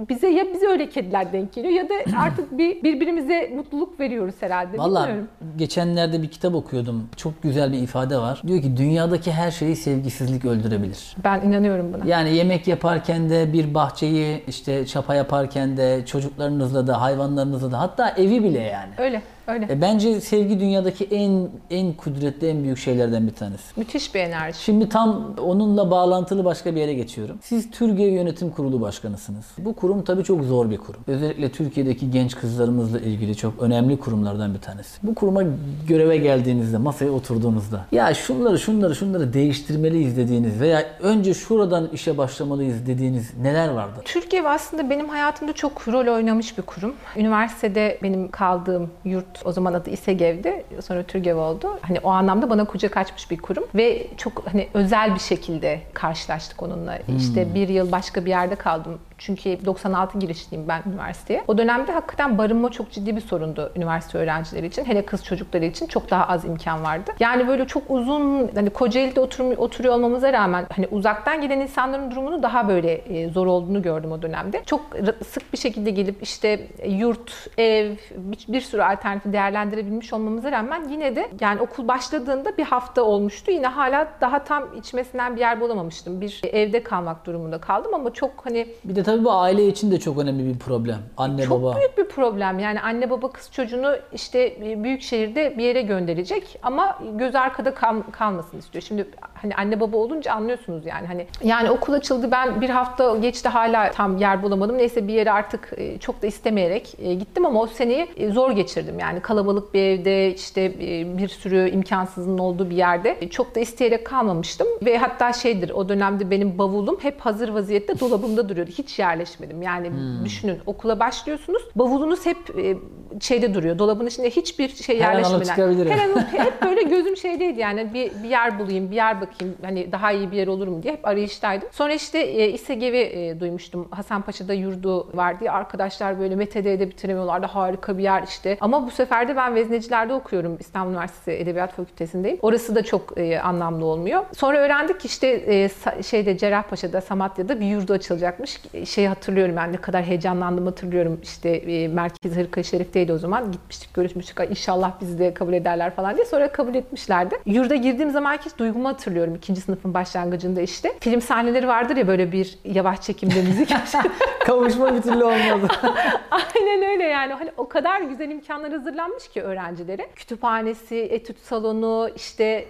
S1: bize ya bize öyle kediler denk geliyor ya da *clears throat* artık bir birbirimize mutluluk veriyoruz herhalde. Bilmiyorum.
S2: geçenlerde bir kitap okuyordum. Çok güzel bir ifade var. Diyor ki dünyadaki her şeyi sevgisizlik öldürebilir.
S1: Ben inanıyorum buna.
S2: Yani yemek yaparken de bir bahçeyi işte çapa yaparken de çocuklarınızla da hayvanlarınızla da hatta evi bile yani.
S1: Öyle, öyle.
S2: E bence sevgi dünyadaki en en kudretli en büyük şeylerden bir tanesi.
S1: Müthiş bir enerji.
S2: Şimdi tam onunla bağlantılı başka bir yere geçiyorum. Siz Türkiye Yönetim Kurulu Başkanısınız. Bu kurum tabii çok zor bir kurum. Özellikle Türkiye'deki genç kızlarımızla ilgili çok önemli kurumlardan bir tanesi. Bu kuruma göreve geldiğinizde, masaya oturduğunuzda ya şunları şunları şunları değiştirmeliyiz dediğiniz veya önce şuradan işe başlamalıyız dediğiniz neler vardı?
S1: Türkiye aslında benim hayatımda çok rol oynamış bir kurum. Üniversitede benim kaldığım yurt o zaman adı İSEGEV'di. Sonra TÜRGEV oldu. Hani o anlamda bana kucak açmış bir kurum. Ve çok hani özel bir şekilde karşılaştık onunla. İşte bir yıl başka bir yerde kaldım. Çünkü 96 girişliyim ben üniversiteye. O dönemde hakikaten barınma çok ciddi bir sorundu üniversite öğrencileri için. Hele kız çocukları için çok daha az imkan vardı. Yani böyle çok uzun hani Kocaeli'de otur, oturuyor olmamıza rağmen hani uzaktan gelen insanların durumunu daha böyle e, zor olduğunu gördüm o dönemde. Çok sık bir şekilde gelip işte yurt, ev, bir, bir sürü alternatifi değerlendirebilmiş olmamıza rağmen yine de yani okul başladığında bir hafta olmuştu. Yine hala daha tam içmesinden bir yer bulamamıştım. Bir evde kalmak durumunda kaldım ama çok hani
S2: Bir de tabii bu aile için de çok önemli bir problem. Anne
S1: çok
S2: baba.
S1: büyük bir problem. Yani anne baba kız çocuğunu işte büyük şehirde bir yere gönderecek ama göz arkada kal- kalmasın istiyor. Şimdi hani anne baba olunca anlıyorsunuz yani hani yani okul açıldı ben bir hafta geçti hala tam yer bulamadım. Neyse bir yere artık e, çok da istemeyerek e, gittim ama o seneyi e, zor geçirdim. Yani kalabalık bir evde işte e, bir sürü imkansızın olduğu bir yerde E, çok da isteyerek kalmamıştım ve hatta şeydir o dönemde benim bavulum hep hazır vaziyette dolabımda duruyordu. Hiç yerleşmedim. Yani düşünün okula başlıyorsunuz. Bavulunuz hep e, şeyde duruyor. Dolabın içinde hiçbir şey
S2: Her
S1: yerleşmeden. Her an *laughs* hep böyle gözüm şeydeydi yani bir, bir yer bulayım, bir yer bakayım. Hani daha iyi bir yer olur mu diye hep arayıştaydım. Sonra işte e, İSEGEV'i e, duymuştum. Hasanpaşa'da yurdu var diye arkadaşlar böyle MTD'de bitiremiyorlardı. Harika bir yer işte. Ama bu sefer de ben Vezneciler'de okuyorum. İstanbul Üniversitesi Edebiyat Fakültesindeyim. Orası da çok e, anlamlı olmuyor. Sonra öğrendik ki işte e, şeyde Cerrahpaşa'da Samatya'da bir yurdu açılacakmış. Şeyi hatırlıyorum ben ne kadar heyecanlandım hatırlıyorum. İşte e, Merkez Hırka Şerif'teydi o zaman. Gitmiştik görüşmüştük. İnşallah bizi de kabul ederler falan diye. Sonra kabul etmişlerdi. Yurda girdiğim zaman hiç duygumu hatırlıyorum. ikinci sınıfın başlangıcında işte. Film sahneleri vardır ya böyle bir yavaş çekimde müzik. *laughs*
S2: Kavuşma bir türlü olmadı. *laughs*
S1: Aynen öyle yani. Hani o kadar güzel imkanlar hazırlanmış ki öğrencilere. Kütüphanesi, etüt salonu, işte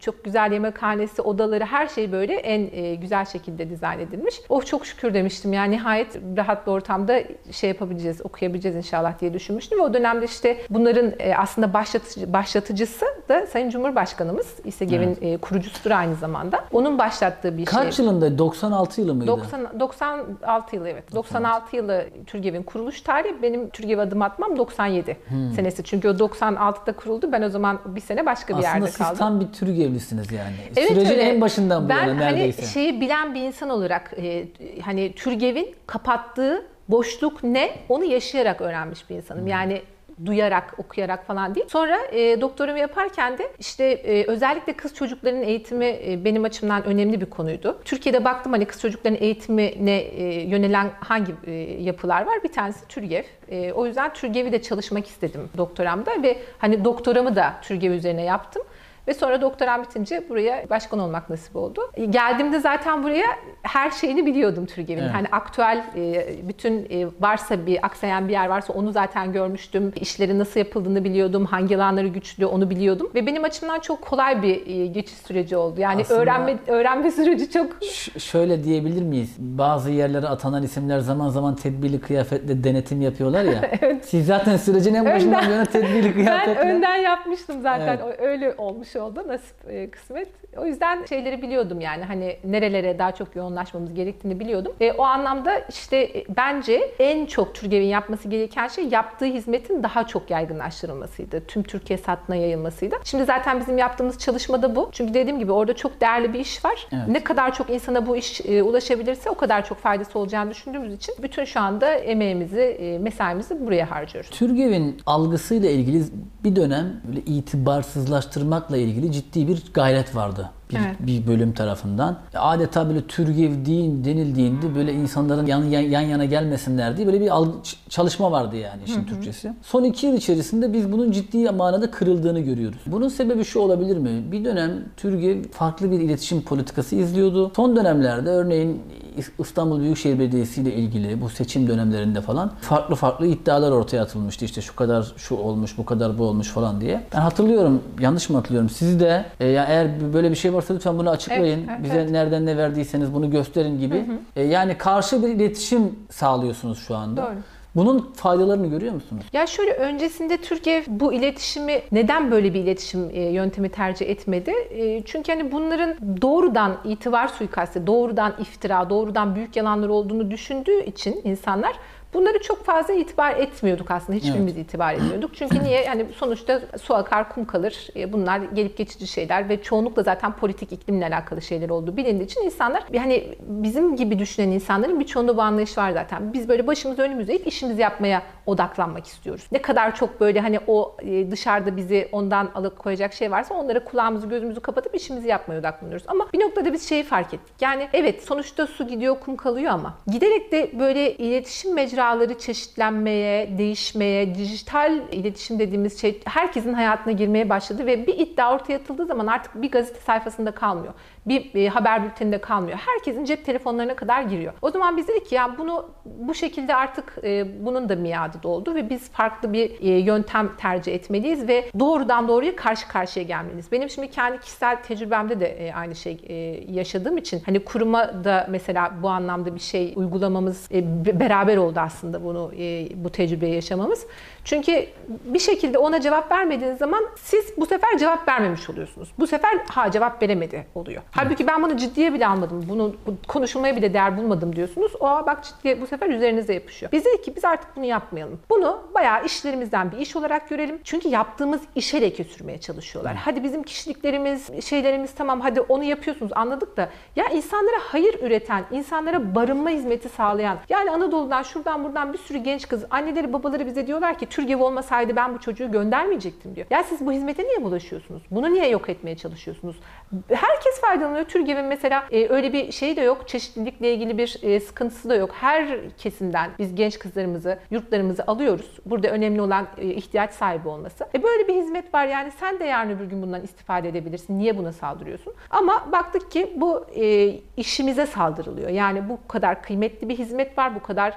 S1: çok güzel yemekhanesi, odaları her şey böyle en e, güzel şekilde dizayn edilmiş. Oh çok şükür demiştim. Yani nihayet rahat bir ortamda şey yapabileceğiz, okuyabileceğiz inşallah diye düşünmüştüm. Ve o dönemde işte bunların e, aslında başlatıcı, başlatıcısı da Sayın Cumhurbaşkanımız. İSEGEV'in e, kurucusudur aynı zamanda. Onun başlattığı bir şey.
S2: Kaç yılında? 96 yılı mıydı?
S1: 90, 96 yılı evet. 96 yılı TÜRGEV'in kuruluş tarihi. Benim TÜRGEV adım atmam 97 senesi. Çünkü o 96'da kuruldu. Ben o zaman bir sene başka bir
S2: Aslında
S1: yerde
S2: siz
S1: kaldım.
S2: tam bir Türk evlisiniz yani.
S1: Evet,
S2: Sürecin
S1: öyle.
S2: en başından bu
S1: ben
S2: yana
S1: hani
S2: neredeyse.
S1: şeyi bilen bir insan olarak e, hani TÜRGEV'in kapattığı boşluk ne onu yaşayarak öğrenmiş bir insanım. Yani duyarak, okuyarak falan değil. Sonra e, doktorumu yaparken de işte e, özellikle kız çocuklarının eğitimi e, benim açımdan önemli bir konuydu. Türkiye'de baktım hani kız çocuklarının eğitimine e, yönelen hangi e, yapılar var? Bir tanesi TÜRGEV. E, o yüzden TÜRGEV'i de çalışmak istedim doktoramda ve hani doktoramı da TÜRGEV üzerine yaptım. Ve sonra doktoram bitince buraya başkan olmak nasip oldu. Geldiğimde zaten buraya her şeyini biliyordum TÜRGEV'in.
S2: Evet.
S1: Hani aktüel e, bütün e, varsa bir aksayan bir yer varsa onu zaten görmüştüm. İşlerin nasıl yapıldığını biliyordum. Hangi alanları güçlü onu biliyordum. Ve benim açımdan çok kolay bir e, geçiş süreci oldu. Yani
S2: Aslında-
S1: öğrenme öğrenme *laughs* süreci çok
S2: şöyle diyebilir miyiz? Bazı yerlere atanan isimler zaman zaman tedbirli kıyafetle denetim yapıyorlar ya. *laughs* Siz zaten sürecin en başından
S1: Önden-
S2: tedbirli *laughs*
S1: ben
S2: kıyafetle.
S1: önden yapmıştım zaten.
S2: Evet.
S1: Öyle olmuş oldu nasip e, kısmet. O yüzden şeyleri biliyordum yani hani nerelere daha çok yoğunlaşmamız gerektiğini biliyordum. E, o anlamda işte e, bence en çok TÜRGEV'in yapması gereken şey yaptığı hizmetin daha çok yaygınlaştırılmasıydı. Tüm Türkiye satına yayılmasıydı. Şimdi zaten bizim yaptığımız çalışmada bu. Çünkü dediğim gibi orada çok değerli bir iş var.
S2: Evet.
S1: Ne kadar çok insana bu iş e, ulaşabilirse o kadar çok faydası olacağını düşündüğümüz için bütün şu anda emeğimizi, e, mesaimizi buraya harcıyoruz.
S2: Türgev'in algısıyla ilgili bir dönem böyle itibarsızlaştırmakla ilgili ciddi bir gayret vardı. Bir,
S1: Evet.
S2: bir bölüm tarafından. Adeta böyle Türgev deyin denildiğinde böyle insanların yan, yan, yan yana gelmesinler diye böyle bir çalışma vardı yani işin Türkçesi. Son iki yıl içerisinde biz bunun ciddi manada kırıldığını görüyoruz. Bunun sebebi şu olabilir mi? Bir dönem Türgev farklı bir iletişim politikası izliyordu. Son dönemlerde örneğin İstanbul Büyükşehir Belediyesi ile ilgili bu seçim dönemlerinde falan farklı farklı iddialar ortaya atılmıştı. İşte şu kadar şu olmuş, bu kadar bu olmuş falan diye. Ben hatırlıyorum, yanlış mı hatırlıyorum? Siz de e, ya eğer böyle bir şey varsa lütfen bunu açıklayın.
S1: Evet, evet,
S2: Bize
S1: evet.
S2: nereden ne verdiyseniz bunu gösterin gibi. E, yani karşı bir iletişim sağlıyorsunuz şu anda.
S1: Doğru.
S2: Bunun faydalarını görüyor musunuz?
S1: Ya şöyle öncesinde Türkiye bu iletişimi neden böyle bir iletişim e, yöntemi tercih etmedi? E, Çünkü hani bunların doğrudan itibar suikastı, doğrudan iftira, doğrudan büyük yalanlar olduğunu düşündüğü için insanlar bunları çok fazla itibar etmiyorduk aslında. Hiçbirimiz itibar etmiyorduk. Çünkü niye? Yani sonuçta su akar, kum kalır. E, Bunlar gelip geçici şeyler ve çoğunlukla zaten politik iklimle alakalı şeyler olduğu bilindiği için insanlar yani bizim gibi düşünen insanların birçoğunda bu anlayış var zaten. Biz böyle başımızı önümüze eğip işimizi yapmaya odaklanmak istiyoruz. Ne kadar çok böyle hani o e, dışarıda bizi ondan alıkoyacak şey varsa onlara kulağımızı gözümüzü kapatıp işimizi yapmaya odaklanıyoruz. Ama bir noktada biz şeyi fark ettik. Yani evet sonuçta su gidiyor kum kalıyor ama giderek de böyle iletişim mecraları çeşitlenmeye, değişmeye, dijital iletişim dediğimiz şey herkesin hayatına girmeye başladı ve bir iddia ortaya atıldığı zaman artık bir gazete sayfasında kalmıyor. Bir e, haber bülteninde kalmıyor. Herkesin cep telefonlarına kadar giriyor. O zaman biz dedik ki ya bunu bu şekilde artık e, bunun da miadı doldu ve biz farklı bir e, yöntem tercih etmeliyiz ve doğrudan doğruya karşı karşıya gelmeliyiz. Benim şimdi kendi kişisel tecrübemde de aynı şey yaşadığım için hani kuruma da mesela bu anlamda bir şey uygulamamız be- beraber oldu aslında bunu e, bu tecrübeyi yaşamamız. Çünkü bir şekilde ona cevap vermediğiniz zaman siz bu sefer cevap vermemiş oluyorsunuz. Bu sefer ha cevap veremedi oluyor. Halbuki ben bunu ciddiye bile almadım. Bunu bu konuşulmaya bile değer bulmadım diyorsunuz. O bak ciddiye bu sefer üzerinize yapışıyor. Biz dedik ki biz artık bunu yapmayalım. Bunu bayağı işlerimizden bir iş olarak görelim. Çünkü yaptığımız işe leke sürmeye çalışıyorlar. Hadi bizim kişiliklerimiz, şeylerimiz tamam hadi onu yapıyorsunuz anladık da ya insanlara hayır üreten, insanlara barınma hizmeti sağlayan yani Anadolu'dan şuradan buradan bir sürü genç kız anneleri babaları bize diyorlar ki Türgev olmasaydı ben bu çocuğu göndermeyecektim diyor. Ya siz bu hizmete niye bulaşıyorsunuz? Bunu niye yok etmeye çalışıyorsunuz? Herkes faydalanıyor. Türgev'in mesela e, öyle bir şey de yok. Çeşitlilikle ilgili bir e, sıkıntısı da yok. Her kesimden biz genç kızlarımızı, yurtlarımızı alıyoruz. Burada önemli olan e, ihtiyaç sahibi olması. E, böyle bir hizmet var yani sen de yarın öbür gün bundan istifade edebilirsin. Niye buna saldırıyorsun? Ama baktık ki bu e, işimize saldırılıyor. Yani bu kadar kıymetli bir hizmet var. Bu kadar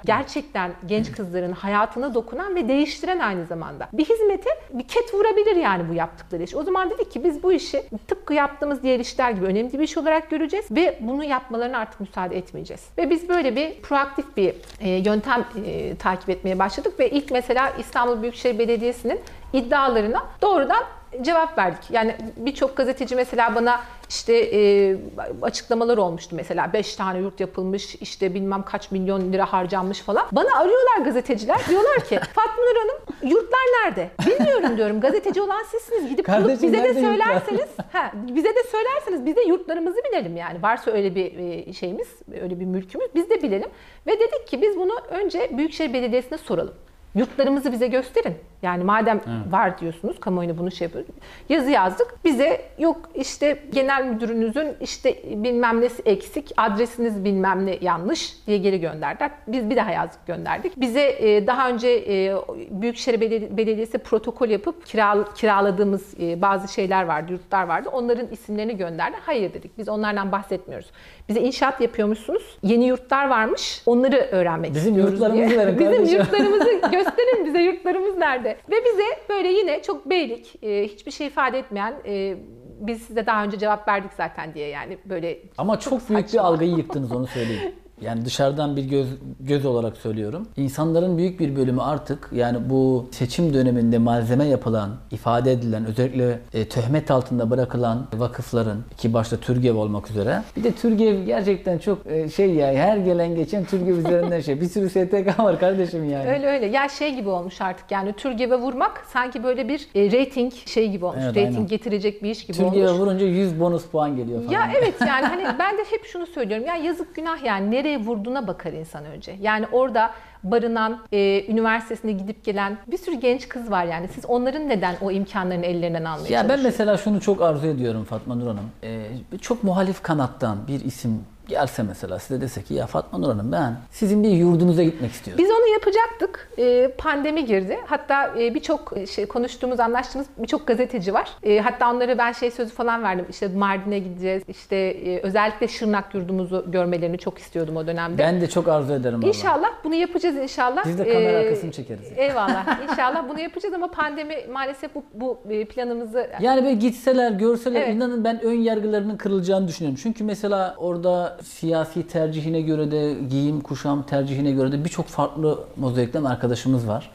S1: gerçekten genç kızların hayatına dokunan ve değiştiren aynı zamanda. Bir hizmete bir ket vurabilir yani bu yaptıkları iş. O zaman dedik ki biz bu işi tıpkı yaptığımız diğer işler gibi önemli bir iş olarak göreceğiz ve bunu yapmalarına artık müsaade etmeyeceğiz. Ve biz böyle bir proaktif bir e, yöntem e, takip etmeye başladık ve ilk mesela İstanbul Büyükşehir Belediyesi'nin iddialarına doğrudan cevap verdik. Yani birçok gazeteci mesela bana işte e, açıklamalar olmuştu mesela 5 tane yurt yapılmış işte bilmem kaç milyon lira harcanmış falan. Bana arıyorlar gazeteciler diyorlar ki *laughs* Fatma Nur Hanım yurtlar nerede? Bilmiyorum diyorum gazeteci olan sizsiniz gidip bulup bize de söylerseniz *laughs* ha, bize de söylerseniz biz de yurtlarımızı bilelim yani varsa öyle bir e, şeyimiz öyle bir mülkümüz biz de bilelim ve dedik ki biz bunu önce Büyükşehir Belediyesi'ne soralım. Yurtlarımızı bize gösterin. Yani madem var diyorsunuz, kamuoyuna bunu şey yapıyor. Yazı yazdık. Bize yok işte genel müdürünüzün işte bilmem nesi eksik, adresiniz bilmem ne yanlış diye geri gönderdiler. Biz bir daha yazdık gönderdik. Bize e, daha önce e, Büyükşehir Beledi- Belediyesi protokol yapıp kiral- kiraladığımız e, bazı şeyler vardı, yurtlar vardı. Onların isimlerini gönderdi. Hayır dedik. Biz onlardan bahsetmiyoruz. Bize inşaat yapıyormuşsunuz. Yeni yurtlar varmış. Onları öğrenmek
S2: Bizim
S1: istiyoruz
S2: yurtlarımızı
S1: diye.
S2: verin *laughs*
S1: Bizim
S2: kardeşim.
S1: yurtlarımızı *laughs* gösterin bize yurtlarımız nerede? Ve bize böyle yine çok beylik, e, hiçbir şey ifade etmeyen e, biz size daha önce cevap verdik zaten diye yani böyle
S2: Ama çok, büyük bir
S1: saçma.
S2: algıyı yıktınız onu söyleyeyim. *laughs* yani dışarıdan bir göz göz olarak söylüyorum. İnsanların büyük bir bölümü artık yani bu seçim döneminde malzeme yapılan, ifade edilen, özellikle e, töhmet altında bırakılan vakıfların ki başta Türgev olmak üzere. Bir de Türgev gerçekten çok e, şey ya her gelen geçen Türgev üzerinden şey. Bir sürü STK var kardeşim yani.
S1: Öyle öyle. Ya şey gibi olmuş artık yani Türgev'e vurmak sanki böyle bir e, rating şey gibi olmuş.
S2: Evet,
S1: rating
S2: aynen.
S1: getirecek bir iş gibi
S2: Türgev'e
S1: olmuş.
S2: vurunca 100 bonus puan geliyor falan.
S1: Ya evet yani hani ben de hep şunu söylüyorum. Ya yazık günah yani nereye vurduğuna bakar insan önce. Yani orada barınan, e, üniversitesine gidip gelen bir sürü genç kız var yani. Siz onların neden o imkanlarını ellerinden almaya
S2: Ya ben mesela şunu çok arzu ediyorum Fatma Nur Hanım. Ee, çok muhalif kanattan bir isim gelse mesela size dese ki ya Fatma Nur Hanım ben sizin bir yurdunuza gitmek istiyorum.
S1: Biz onu yapacaktık. Ee, pandemi girdi. Hatta e, birçok şey konuştuğumuz, anlaştığımız birçok gazeteci var. E, hatta onlara ben şey sözü falan verdim. İşte Mardin'e gideceğiz. İşte e, özellikle Şırnak yurdumuzu görmelerini çok istiyordum o dönemde.
S2: Ben de çok arzu ederim valla.
S1: İnşallah bunu yapacağız inşallah.
S2: Biz de kamera
S1: Ee,
S2: arkasını çekeriz.
S1: Eyvallah. *laughs* İnşallah bunu yapacağız ama pandemi maalesef bu, bu e, planımızı
S2: Yani böyle gitseler, görseler
S1: Evet.
S2: inanın ben ön yargılarının kırılacağını düşünüyorum. Çünkü mesela orada siyasi tercihine göre de, giyim kuşam tercihine göre de birçok farklı mozaikten arkadaşımız var.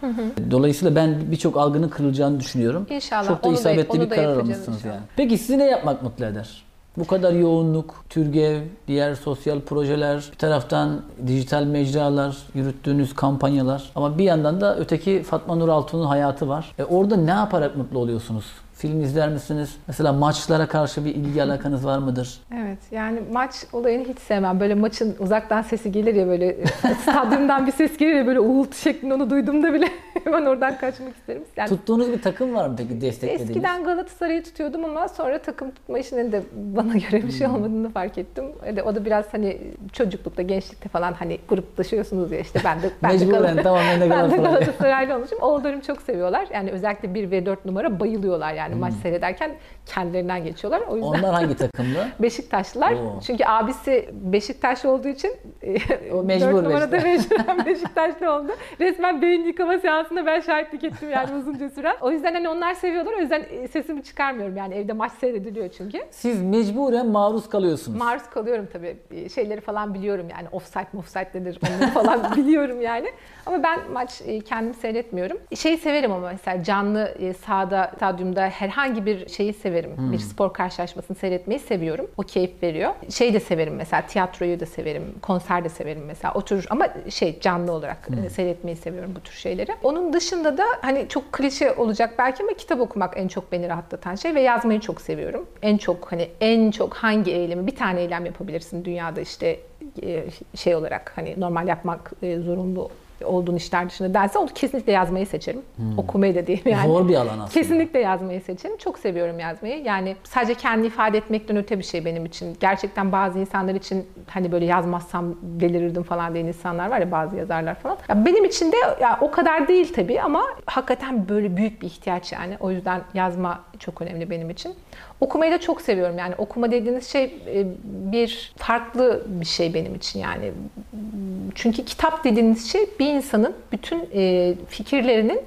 S2: Dolayısıyla ben birçok algının kırılacağını düşünüyorum.
S1: İnşallah,
S2: Çok da
S1: onu da-
S2: isabetli
S1: onu
S2: bir
S1: da
S2: karar almışsınız yani. Peki sizi ne yapmak mutlu eder? Bu kadar yoğunluk, Türgev, diğer sosyal projeler, bir taraftan dijital mecralar, yürüttüğünüz kampanyalar ama bir yandan da öteki Fatma Nur Altun'un hayatı var. E orada ne yaparak mutlu oluyorsunuz? Film izler misiniz? Mesela maçlara karşı bir ilgi alakanız var mıdır?
S1: Evet yani maç olayını hiç sevmem. Böyle maçın uzaktan sesi gelir ya böyle *laughs* stadyumdan bir ses gelir ya böyle uğultu şeklinde onu duyduğumda bile *laughs* hemen oradan kaçmak isterim. Yani
S2: Tuttuğunuz bir takım var mı peki desteklediğiniz?
S1: Eskiden Galatasaray'ı tutuyordum ama sonra takım tutma işinin de bana göre bir şey olmadığını fark ettim. Öyle, o da biraz hani çocuklukta, gençlikte falan hani gruplaşıyorsunuz ya işte ben de ben
S2: Mecburen de *laughs*
S1: ben de
S2: Galatasaray.
S1: Galatasaraylı olmuşum. Oğullarım çok seviyorlar. Yani özellikle 1 ve 4 numara bayılıyorlar yani maç seyrederken kendilerinden geçiyorlar. O yüzden
S2: Onlar hangi *laughs* takımlı?
S1: Beşiktaşlılar.
S2: Oo.
S1: Çünkü abisi Beşiktaşlı olduğu için e, *laughs*
S2: O mecbur
S1: numarada mecburen *laughs* Beşiktaşlı oldu. Resmen beyin yıkama seansında ben şahitlik ettim yani uzunca süre. O yüzden hani onlar seviyorlar. O yüzden e, sesimi çıkarmıyorum yani evde maç seyrediliyor çünkü.
S2: Siz mecburen maruz kalıyorsunuz.
S1: Maruz kalıyorum tabii. Şeyleri falan biliyorum yani offside offside nedir onları falan biliyorum yani. Ama ben maç e, kendim seyretmiyorum. Şeyi severim ama mesela canlı sahada, stadyumda herhangi bir şeyi severim. Bir spor karşılaşmasını seyretmeyi seviyorum. O keyif veriyor. Şey de severim mesela tiyatroyu da severim. Konser de severim mesela. O tür ama şey canlı olarak e, seyretmeyi seviyorum bu tür şeyleri. Onun dışında da hani çok klişe olacak belki ama kitap okumak en çok beni rahatlatan şey ve yazmayı çok seviyorum. En çok hani en çok hangi eylemi bir tane eylem yapabilirsin dünyada işte e, şey olarak hani normal yapmak e, zorunlu olduğun işler dışında derse onu kesinlikle yazmayı seçerim. Okumayı da değil yani.
S2: Zor bir alan aslında.
S1: Kesinlikle yazmayı seçerim. Çok seviyorum yazmayı. Yani sadece kendi ifade etmekten öte bir şey benim için. Gerçekten bazı insanlar için hani böyle yazmazsam delirirdim falan diyen insanlar var ya bazı yazarlar falan. Ya benim için de ya o kadar değil tabii ama hakikaten böyle büyük bir ihtiyaç yani. O yüzden yazma çok önemli benim için. Okumayı da çok seviyorum yani. Okuma dediğiniz şey e, bir farklı bir şey benim için yani. Çünkü kitap dediğiniz şey bir insanın bütün e, fikirlerinin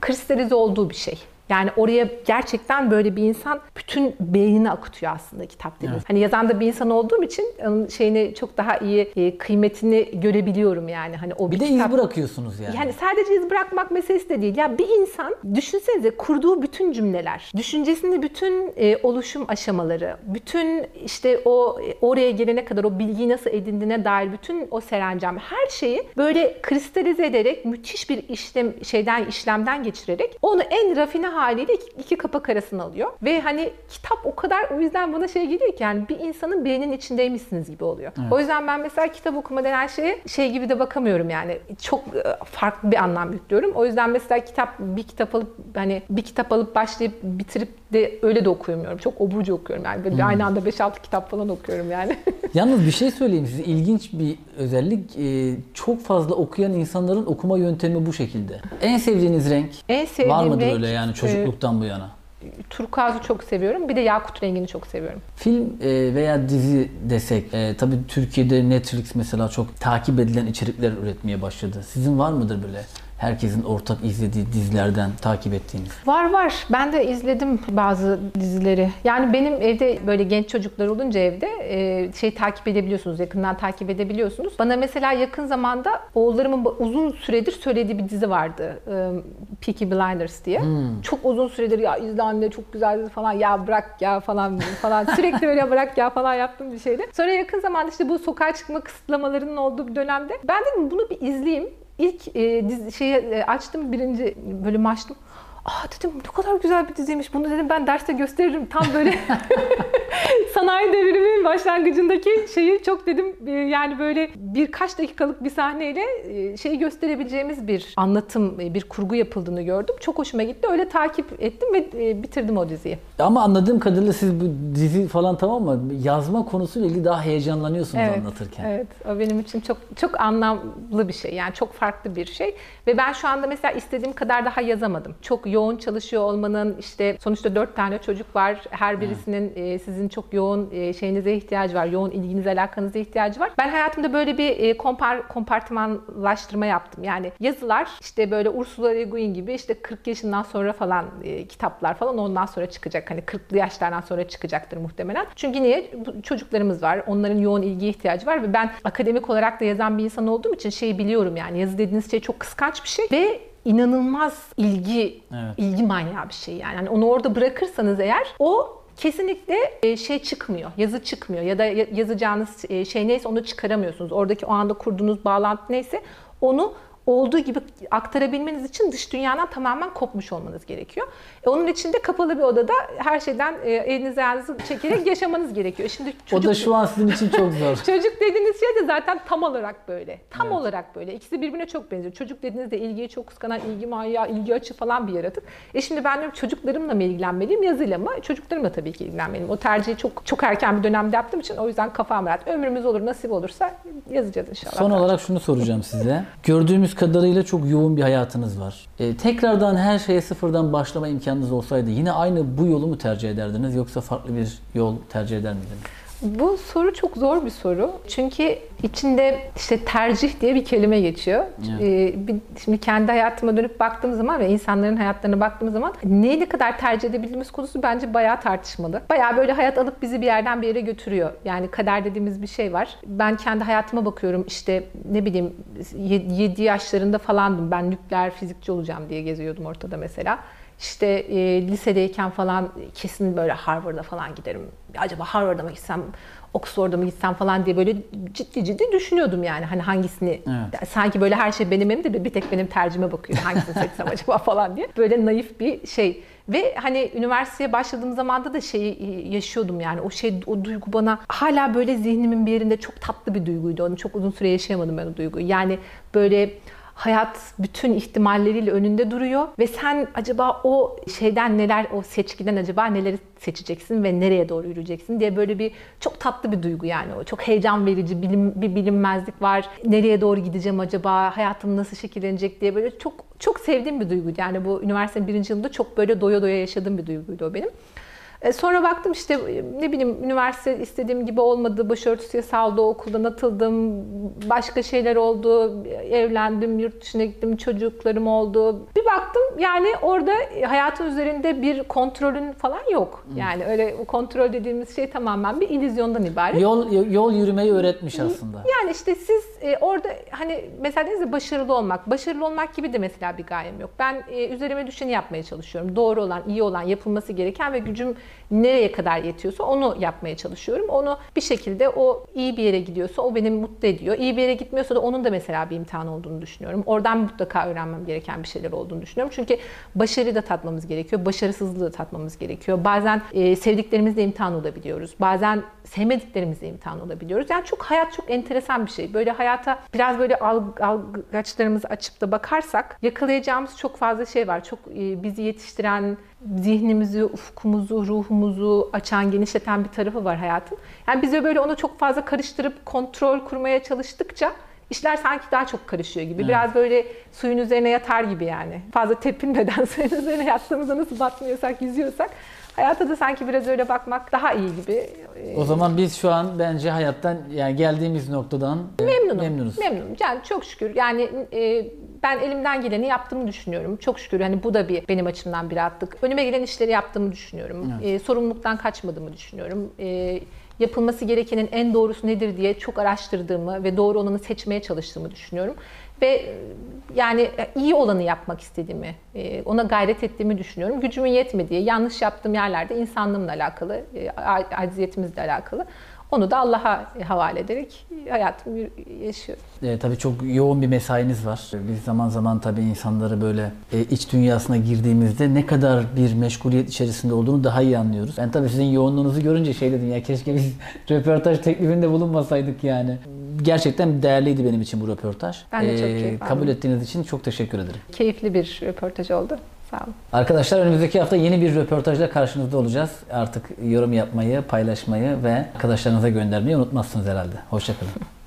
S1: kristalize olduğu bir şey. Yani oraya gerçekten böyle bir insan bütün beynini akıtıyor aslında kitap dediğiniz.
S2: Evet.
S1: Hani yazan da bir insan olduğum için onun şeyini çok daha iyi e, kıymetini görebiliyorum yani. Hani o
S2: Bir de
S1: kitap-
S2: iz bırakıyorsunuz yani.
S1: yani sadece iz bırakmak meselesi de değil. Ya bir insan düşünsenize kurduğu bütün cümleler, düşüncesinde bütün e, oluşum aşamaları, bütün işte o e, oraya gelene kadar o bilgiyi nasıl edindiğine dair bütün o serencam her şeyi böyle kristalize ederek müthiş bir işlem şeyden işlemden geçirerek onu en rafine haliyle iki, iki kapak arasına alıyor. Ve hani kitap o kadar o yüzden bana şey geliyor ki yani bir insanın beyninin içindeymişsiniz gibi oluyor. O yüzden ben mesela kitap okuma denen şeye şey gibi de bakamıyorum yani. Çok e, farklı bir anlam yüklüyorum. O yüzden mesela kitap bir kitap alıp hani bir kitap alıp başlayıp bitirip de öyle de okuyamıyorum. Çok oburcu okuyorum yani. Böyle aynı anda 5-6 kitap falan okuyorum yani. *laughs*
S2: Yalnız bir şey söyleyeyim size. ilginç bir özellik. Ee, çok fazla okuyan insanların okuma yöntemi bu şekilde. En sevdiğiniz renk
S1: en sevdiğim
S2: var mıdır
S1: renk,
S2: öyle yani çocukluktan bu yana?
S1: e, turkuazı çok seviyorum. Bir de yakut rengini çok seviyorum.
S2: Film e, veya dizi desek, e, tabii Türkiye'de Netflix mesela çok takip edilen içerikler üretmeye başladı. Sizin var mıdır böyle herkesin ortak izlediği dizilerden takip ettiğiniz?
S1: Var var. Ben de izledim bazı dizileri. Yani benim evde böyle genç çocuklar olunca evde e, şey takip edebiliyorsunuz. Yakından takip edebiliyorsunuz. Bana mesela yakın zamanda oğullarımın uzun süredir söylediği bir dizi vardı. E, Peaky Blinders diye. Çok uzun süredir ya izle anne çok güzel dizi falan. Ya bırak ya falan falan. *laughs* Sürekli böyle bırak ya falan yaptığım bir şeydi. Sonra yakın zamanda işte bu sokağa çıkma kısıtlamalarının olduğu bir dönemde ben dedim bunu bir izleyeyim. İlk e, dizi, şeyi e, açtım birinci bölümü açtım. Aa dedim ne kadar güzel bir diziymiş. Bunu dedim ben derste gösteririm. Tam böyle *laughs* *laughs* sanayi devriminin başlangıcındaki şeyi çok dedim e, yani böyle birkaç dakikalık bir sahneyle e, şeyi gösterebileceğimiz bir anlatım, e, bir kurgu yapıldığını gördüm. Çok hoşuma gitti. Öyle takip ettim ve bitirdim o diziyi.
S2: Ama anladığım kadarıyla siz bu dizi falan tamam mı? Yazma konusuyla ilgili daha heyecanlanıyorsunuz anlatırken.
S1: Evet, o benim için çok çok anlamlı bir şey. Yani çok farklı bir şey. Ve ben şu anda mesela istediğim kadar daha yazamadım. Çok yoğun çalışıyor olmanın işte sonuçta dört tane çocuk var. Her birisinin sizin çok yoğun şeyinize ihtiyacı var. Yoğun ilginize, alakanıza ihtiyacı var. Ben hayatımda böyle bir e, kompar, kompartımanlaştırma yaptım. Yani yazılar işte böyle Ursula Le Guin gibi işte 40 yaşından sonra falan e, kitaplar falan ondan sonra çıkacak. Hani 40'lı yaşlardan sonra çıkacaktır muhtemelen. Çünkü niye? Çocuklarımız var. Onların yoğun ilgiye ihtiyacı var ve ben akademik olarak da yazan bir insan olduğum için şeyi biliyorum yani yazı dediğiniz şey çok kıskanç bir şey ve inanılmaz ilgi
S2: Evet.
S1: ilgi manyağı bir şey yani. yani onu orada bırakırsanız eğer o kesinlikle e, şey çıkmıyor, yazı çıkmıyor ya da ya- yazacağınız e, şey neyse onu çıkaramıyorsunuz. Oradaki o anda kurduğunuz bağlantı neyse onu olduğu gibi aktarabilmeniz için dış dünyadan tamamen kopmuş olmanız gerekiyor. E, onun için de kapalı bir odada her şeyden e, elinizi ayağınızı çekerek yaşamanız gerekiyor. Şimdi
S2: O
S1: çocuk,
S2: da şu an sizin için çok zor. *laughs*
S1: Çocuk dediğiniz şey de zaten tam olarak böyle. Tam olarak böyle. İkisi birbirine çok benziyor. Çocuk dediğinizde ilgiyi çok kıskanan, ilgi manyağı, ilgi açı falan bir yaratık. E şimdi ben diyorum çocuklarımla mı ilgilenmeliyim, yazıyla mı? Çocuklarımla tabii ki ilgilenmeliyim. O tercihi çok çok erken bir dönemde yaptığım için o yüzden kafam rahat. Ömrümüz olur, nasip olursa yazacağız inşallah.
S2: Son olarak şunu soracağım size. Gördüğümüz kadarıyla çok yoğun bir hayatınız var. E, tekrardan her şeye sıfırdan başlama imkanınız olsaydı yine aynı bu yolu mu tercih ederdiniz yoksa farklı bir yol tercih eder miydiniz?
S1: Bu soru çok zor bir soru. Çünkü içinde işte tercih diye bir kelime geçiyor.
S2: Evet.
S1: Ee, şimdi kendi hayatıma dönüp baktığım zaman ve insanların hayatlarına baktığım zaman neyi ne kadar tercih edebildiğimiz konusu bence bayağı tartışmalı. Bayağı böyle hayat alıp bizi bir yerden bir yere götürüyor. Yani kader dediğimiz bir şey var. Ben kendi hayatıma bakıyorum işte ne bileyim 7 yaşlarında falandım. Ben nükleer fizikçi olacağım diye geziyordum ortada mesela. İşte e, lisedeyken falan kesin böyle Harvard'a falan giderim. Acaba Harvard'a mı gitsem, Oxford'a mı gitsem falan diye böyle ciddi ciddi düşünüyordum yani. Hani hangisini,
S2: Evet.
S1: sanki böyle her şey benim elimde de bir tek benim tercihime bakıyor. Hangisini seçsem *laughs* acaba falan diye. Böyle naif bir şey. Ve hani üniversiteye başladığım zamanda da şeyi e, yaşıyordum yani. O şey, o duygu bana hala böyle zihnimin bir yerinde çok tatlı bir duyguydu. Onu çok uzun süre yaşayamadım ben o duyguyu. Yani böyle hayat bütün ihtimalleriyle önünde duruyor ve sen acaba o şeyden neler o seçkiden acaba neleri seçeceksin ve nereye doğru yürüyeceksin diye böyle bir çok tatlı bir duygu yani o. Çok heyecan verici bilim, bir bilinmezlik var. Nereye doğru gideceğim acaba? Hayatım nasıl şekillenecek diye böyle çok çok sevdiğim bir duyguydu. Yani bu üniversitenin birinci yılında çok böyle doya doya yaşadığım bir duyguydu o benim. E, Sonra baktım işte ne bileyim üniversite istediğim gibi olmadı. Başörtüsü yasaldı, okuldan atıldım. Başka şeyler oldu. Evlendim, yurt dışına gittim, çocuklarım oldu. Bir baktım yani orada hayatın üzerinde bir kontrolün falan yok. Yani öyle kontrol dediğimiz şey tamamen bir illüzyondan ibaret.
S2: Yol yol yürümeyi öğretmiş aslında.
S1: Yani işte siz e, orada hani mesela dediniz ya başarılı olmak. Başarılı olmak gibi de mesela bir gayem yok. Ben e, üzerime düşeni yapmaya çalışıyorum. Doğru olan, iyi olan, yapılması gereken ve gücüm nereye kadar yetiyorsa onu yapmaya çalışıyorum. Onu bir şekilde o iyi bir yere gidiyorsa o beni mutlu ediyor. İyi bir yere gitmiyorsa da onun da mesela bir imtihan olduğunu düşünüyorum. Oradan mutlaka öğrenmem gereken bir şeyler olduğunu düşünüyorum. Çünkü başarıyı da tatmamız gerekiyor. Başarısızlığı da tatmamız gerekiyor. Bazen e, sevdiklerimizle imtihan olabiliyoruz. Bazen sevmediklerimizle imtihan olabiliyoruz. Yani çok hayat çok enteresan bir şey. Böyle hayata biraz böyle alg- algıçlarımızı açıp da bakarsak yakalayacağımız çok fazla şey var. Çok e, bizi yetiştiren, zihnimizi, ufkumuzu, ruhumuzu açan, genişleten bir tarafı var hayatın. Yani biz de böyle onu çok fazla karıştırıp kontrol kurmaya çalıştıkça işler sanki daha çok karışıyor gibi. Biraz böyle suyun üzerine yatar gibi yani. Fazla tepinmeden *laughs* suyun üzerine yattığımızda nasıl batmıyorsak, yüzüyorsak Hayata da sanki biraz öyle bakmak daha iyi gibi. Ee,
S2: O zaman biz şu an bence hayattan yani geldiğimiz noktadan
S1: Memnunum.
S2: memnunuz.
S1: Memnunum. Yani çok şükür. Yani e, ben elimden geleni yaptığımı düşünüyorum. Çok şükür hani bu da bir benim açımdan bir rahatlık. Önüme gelen işleri yaptığımı düşünüyorum. E, sorumluluktan kaçmadığımı düşünüyorum. E, yapılması gerekenin en doğrusu nedir diye çok araştırdığımı ve doğru olanı seçmeye çalıştığımı düşünüyorum. Ve e, yani iyi olanı yapmak istediğimi, e, ona gayret ettiğimi düşünüyorum. Gücümün yetmediği, yanlış yaptığım yerlerde insanlığımla alakalı, e, aciziyetimizle alakalı. Onu da Allah'a havale ederek hayatımı yaşıyorum.
S2: E, tabii çok yoğun bir mesainiz var. Biz zaman zaman tabii insanları böyle e, iç dünyasına girdiğimizde ne kadar bir meşguliyet içerisinde olduğunu daha iyi anlıyoruz. Ben tabii sizin yoğunluğunuzu görünce şey dedim ya keşke biz *laughs* röportaj teklifinde bulunmasaydık yani. Gerçekten değerliydi benim için bu röportaj.
S1: Ben de çok
S2: E,
S1: keyif aldım.
S2: Kabul ettiğiniz için çok teşekkür ederim.
S1: Keyifli bir röportaj oldu. Sağ olun.
S2: Arkadaşlar önümüzdeki hafta yeni bir röportajla karşınızda olacağız. Artık yorum yapmayı, paylaşmayı ve arkadaşlarınıza göndermeyi unutmazsınız herhalde. Hoşçakalın. *laughs*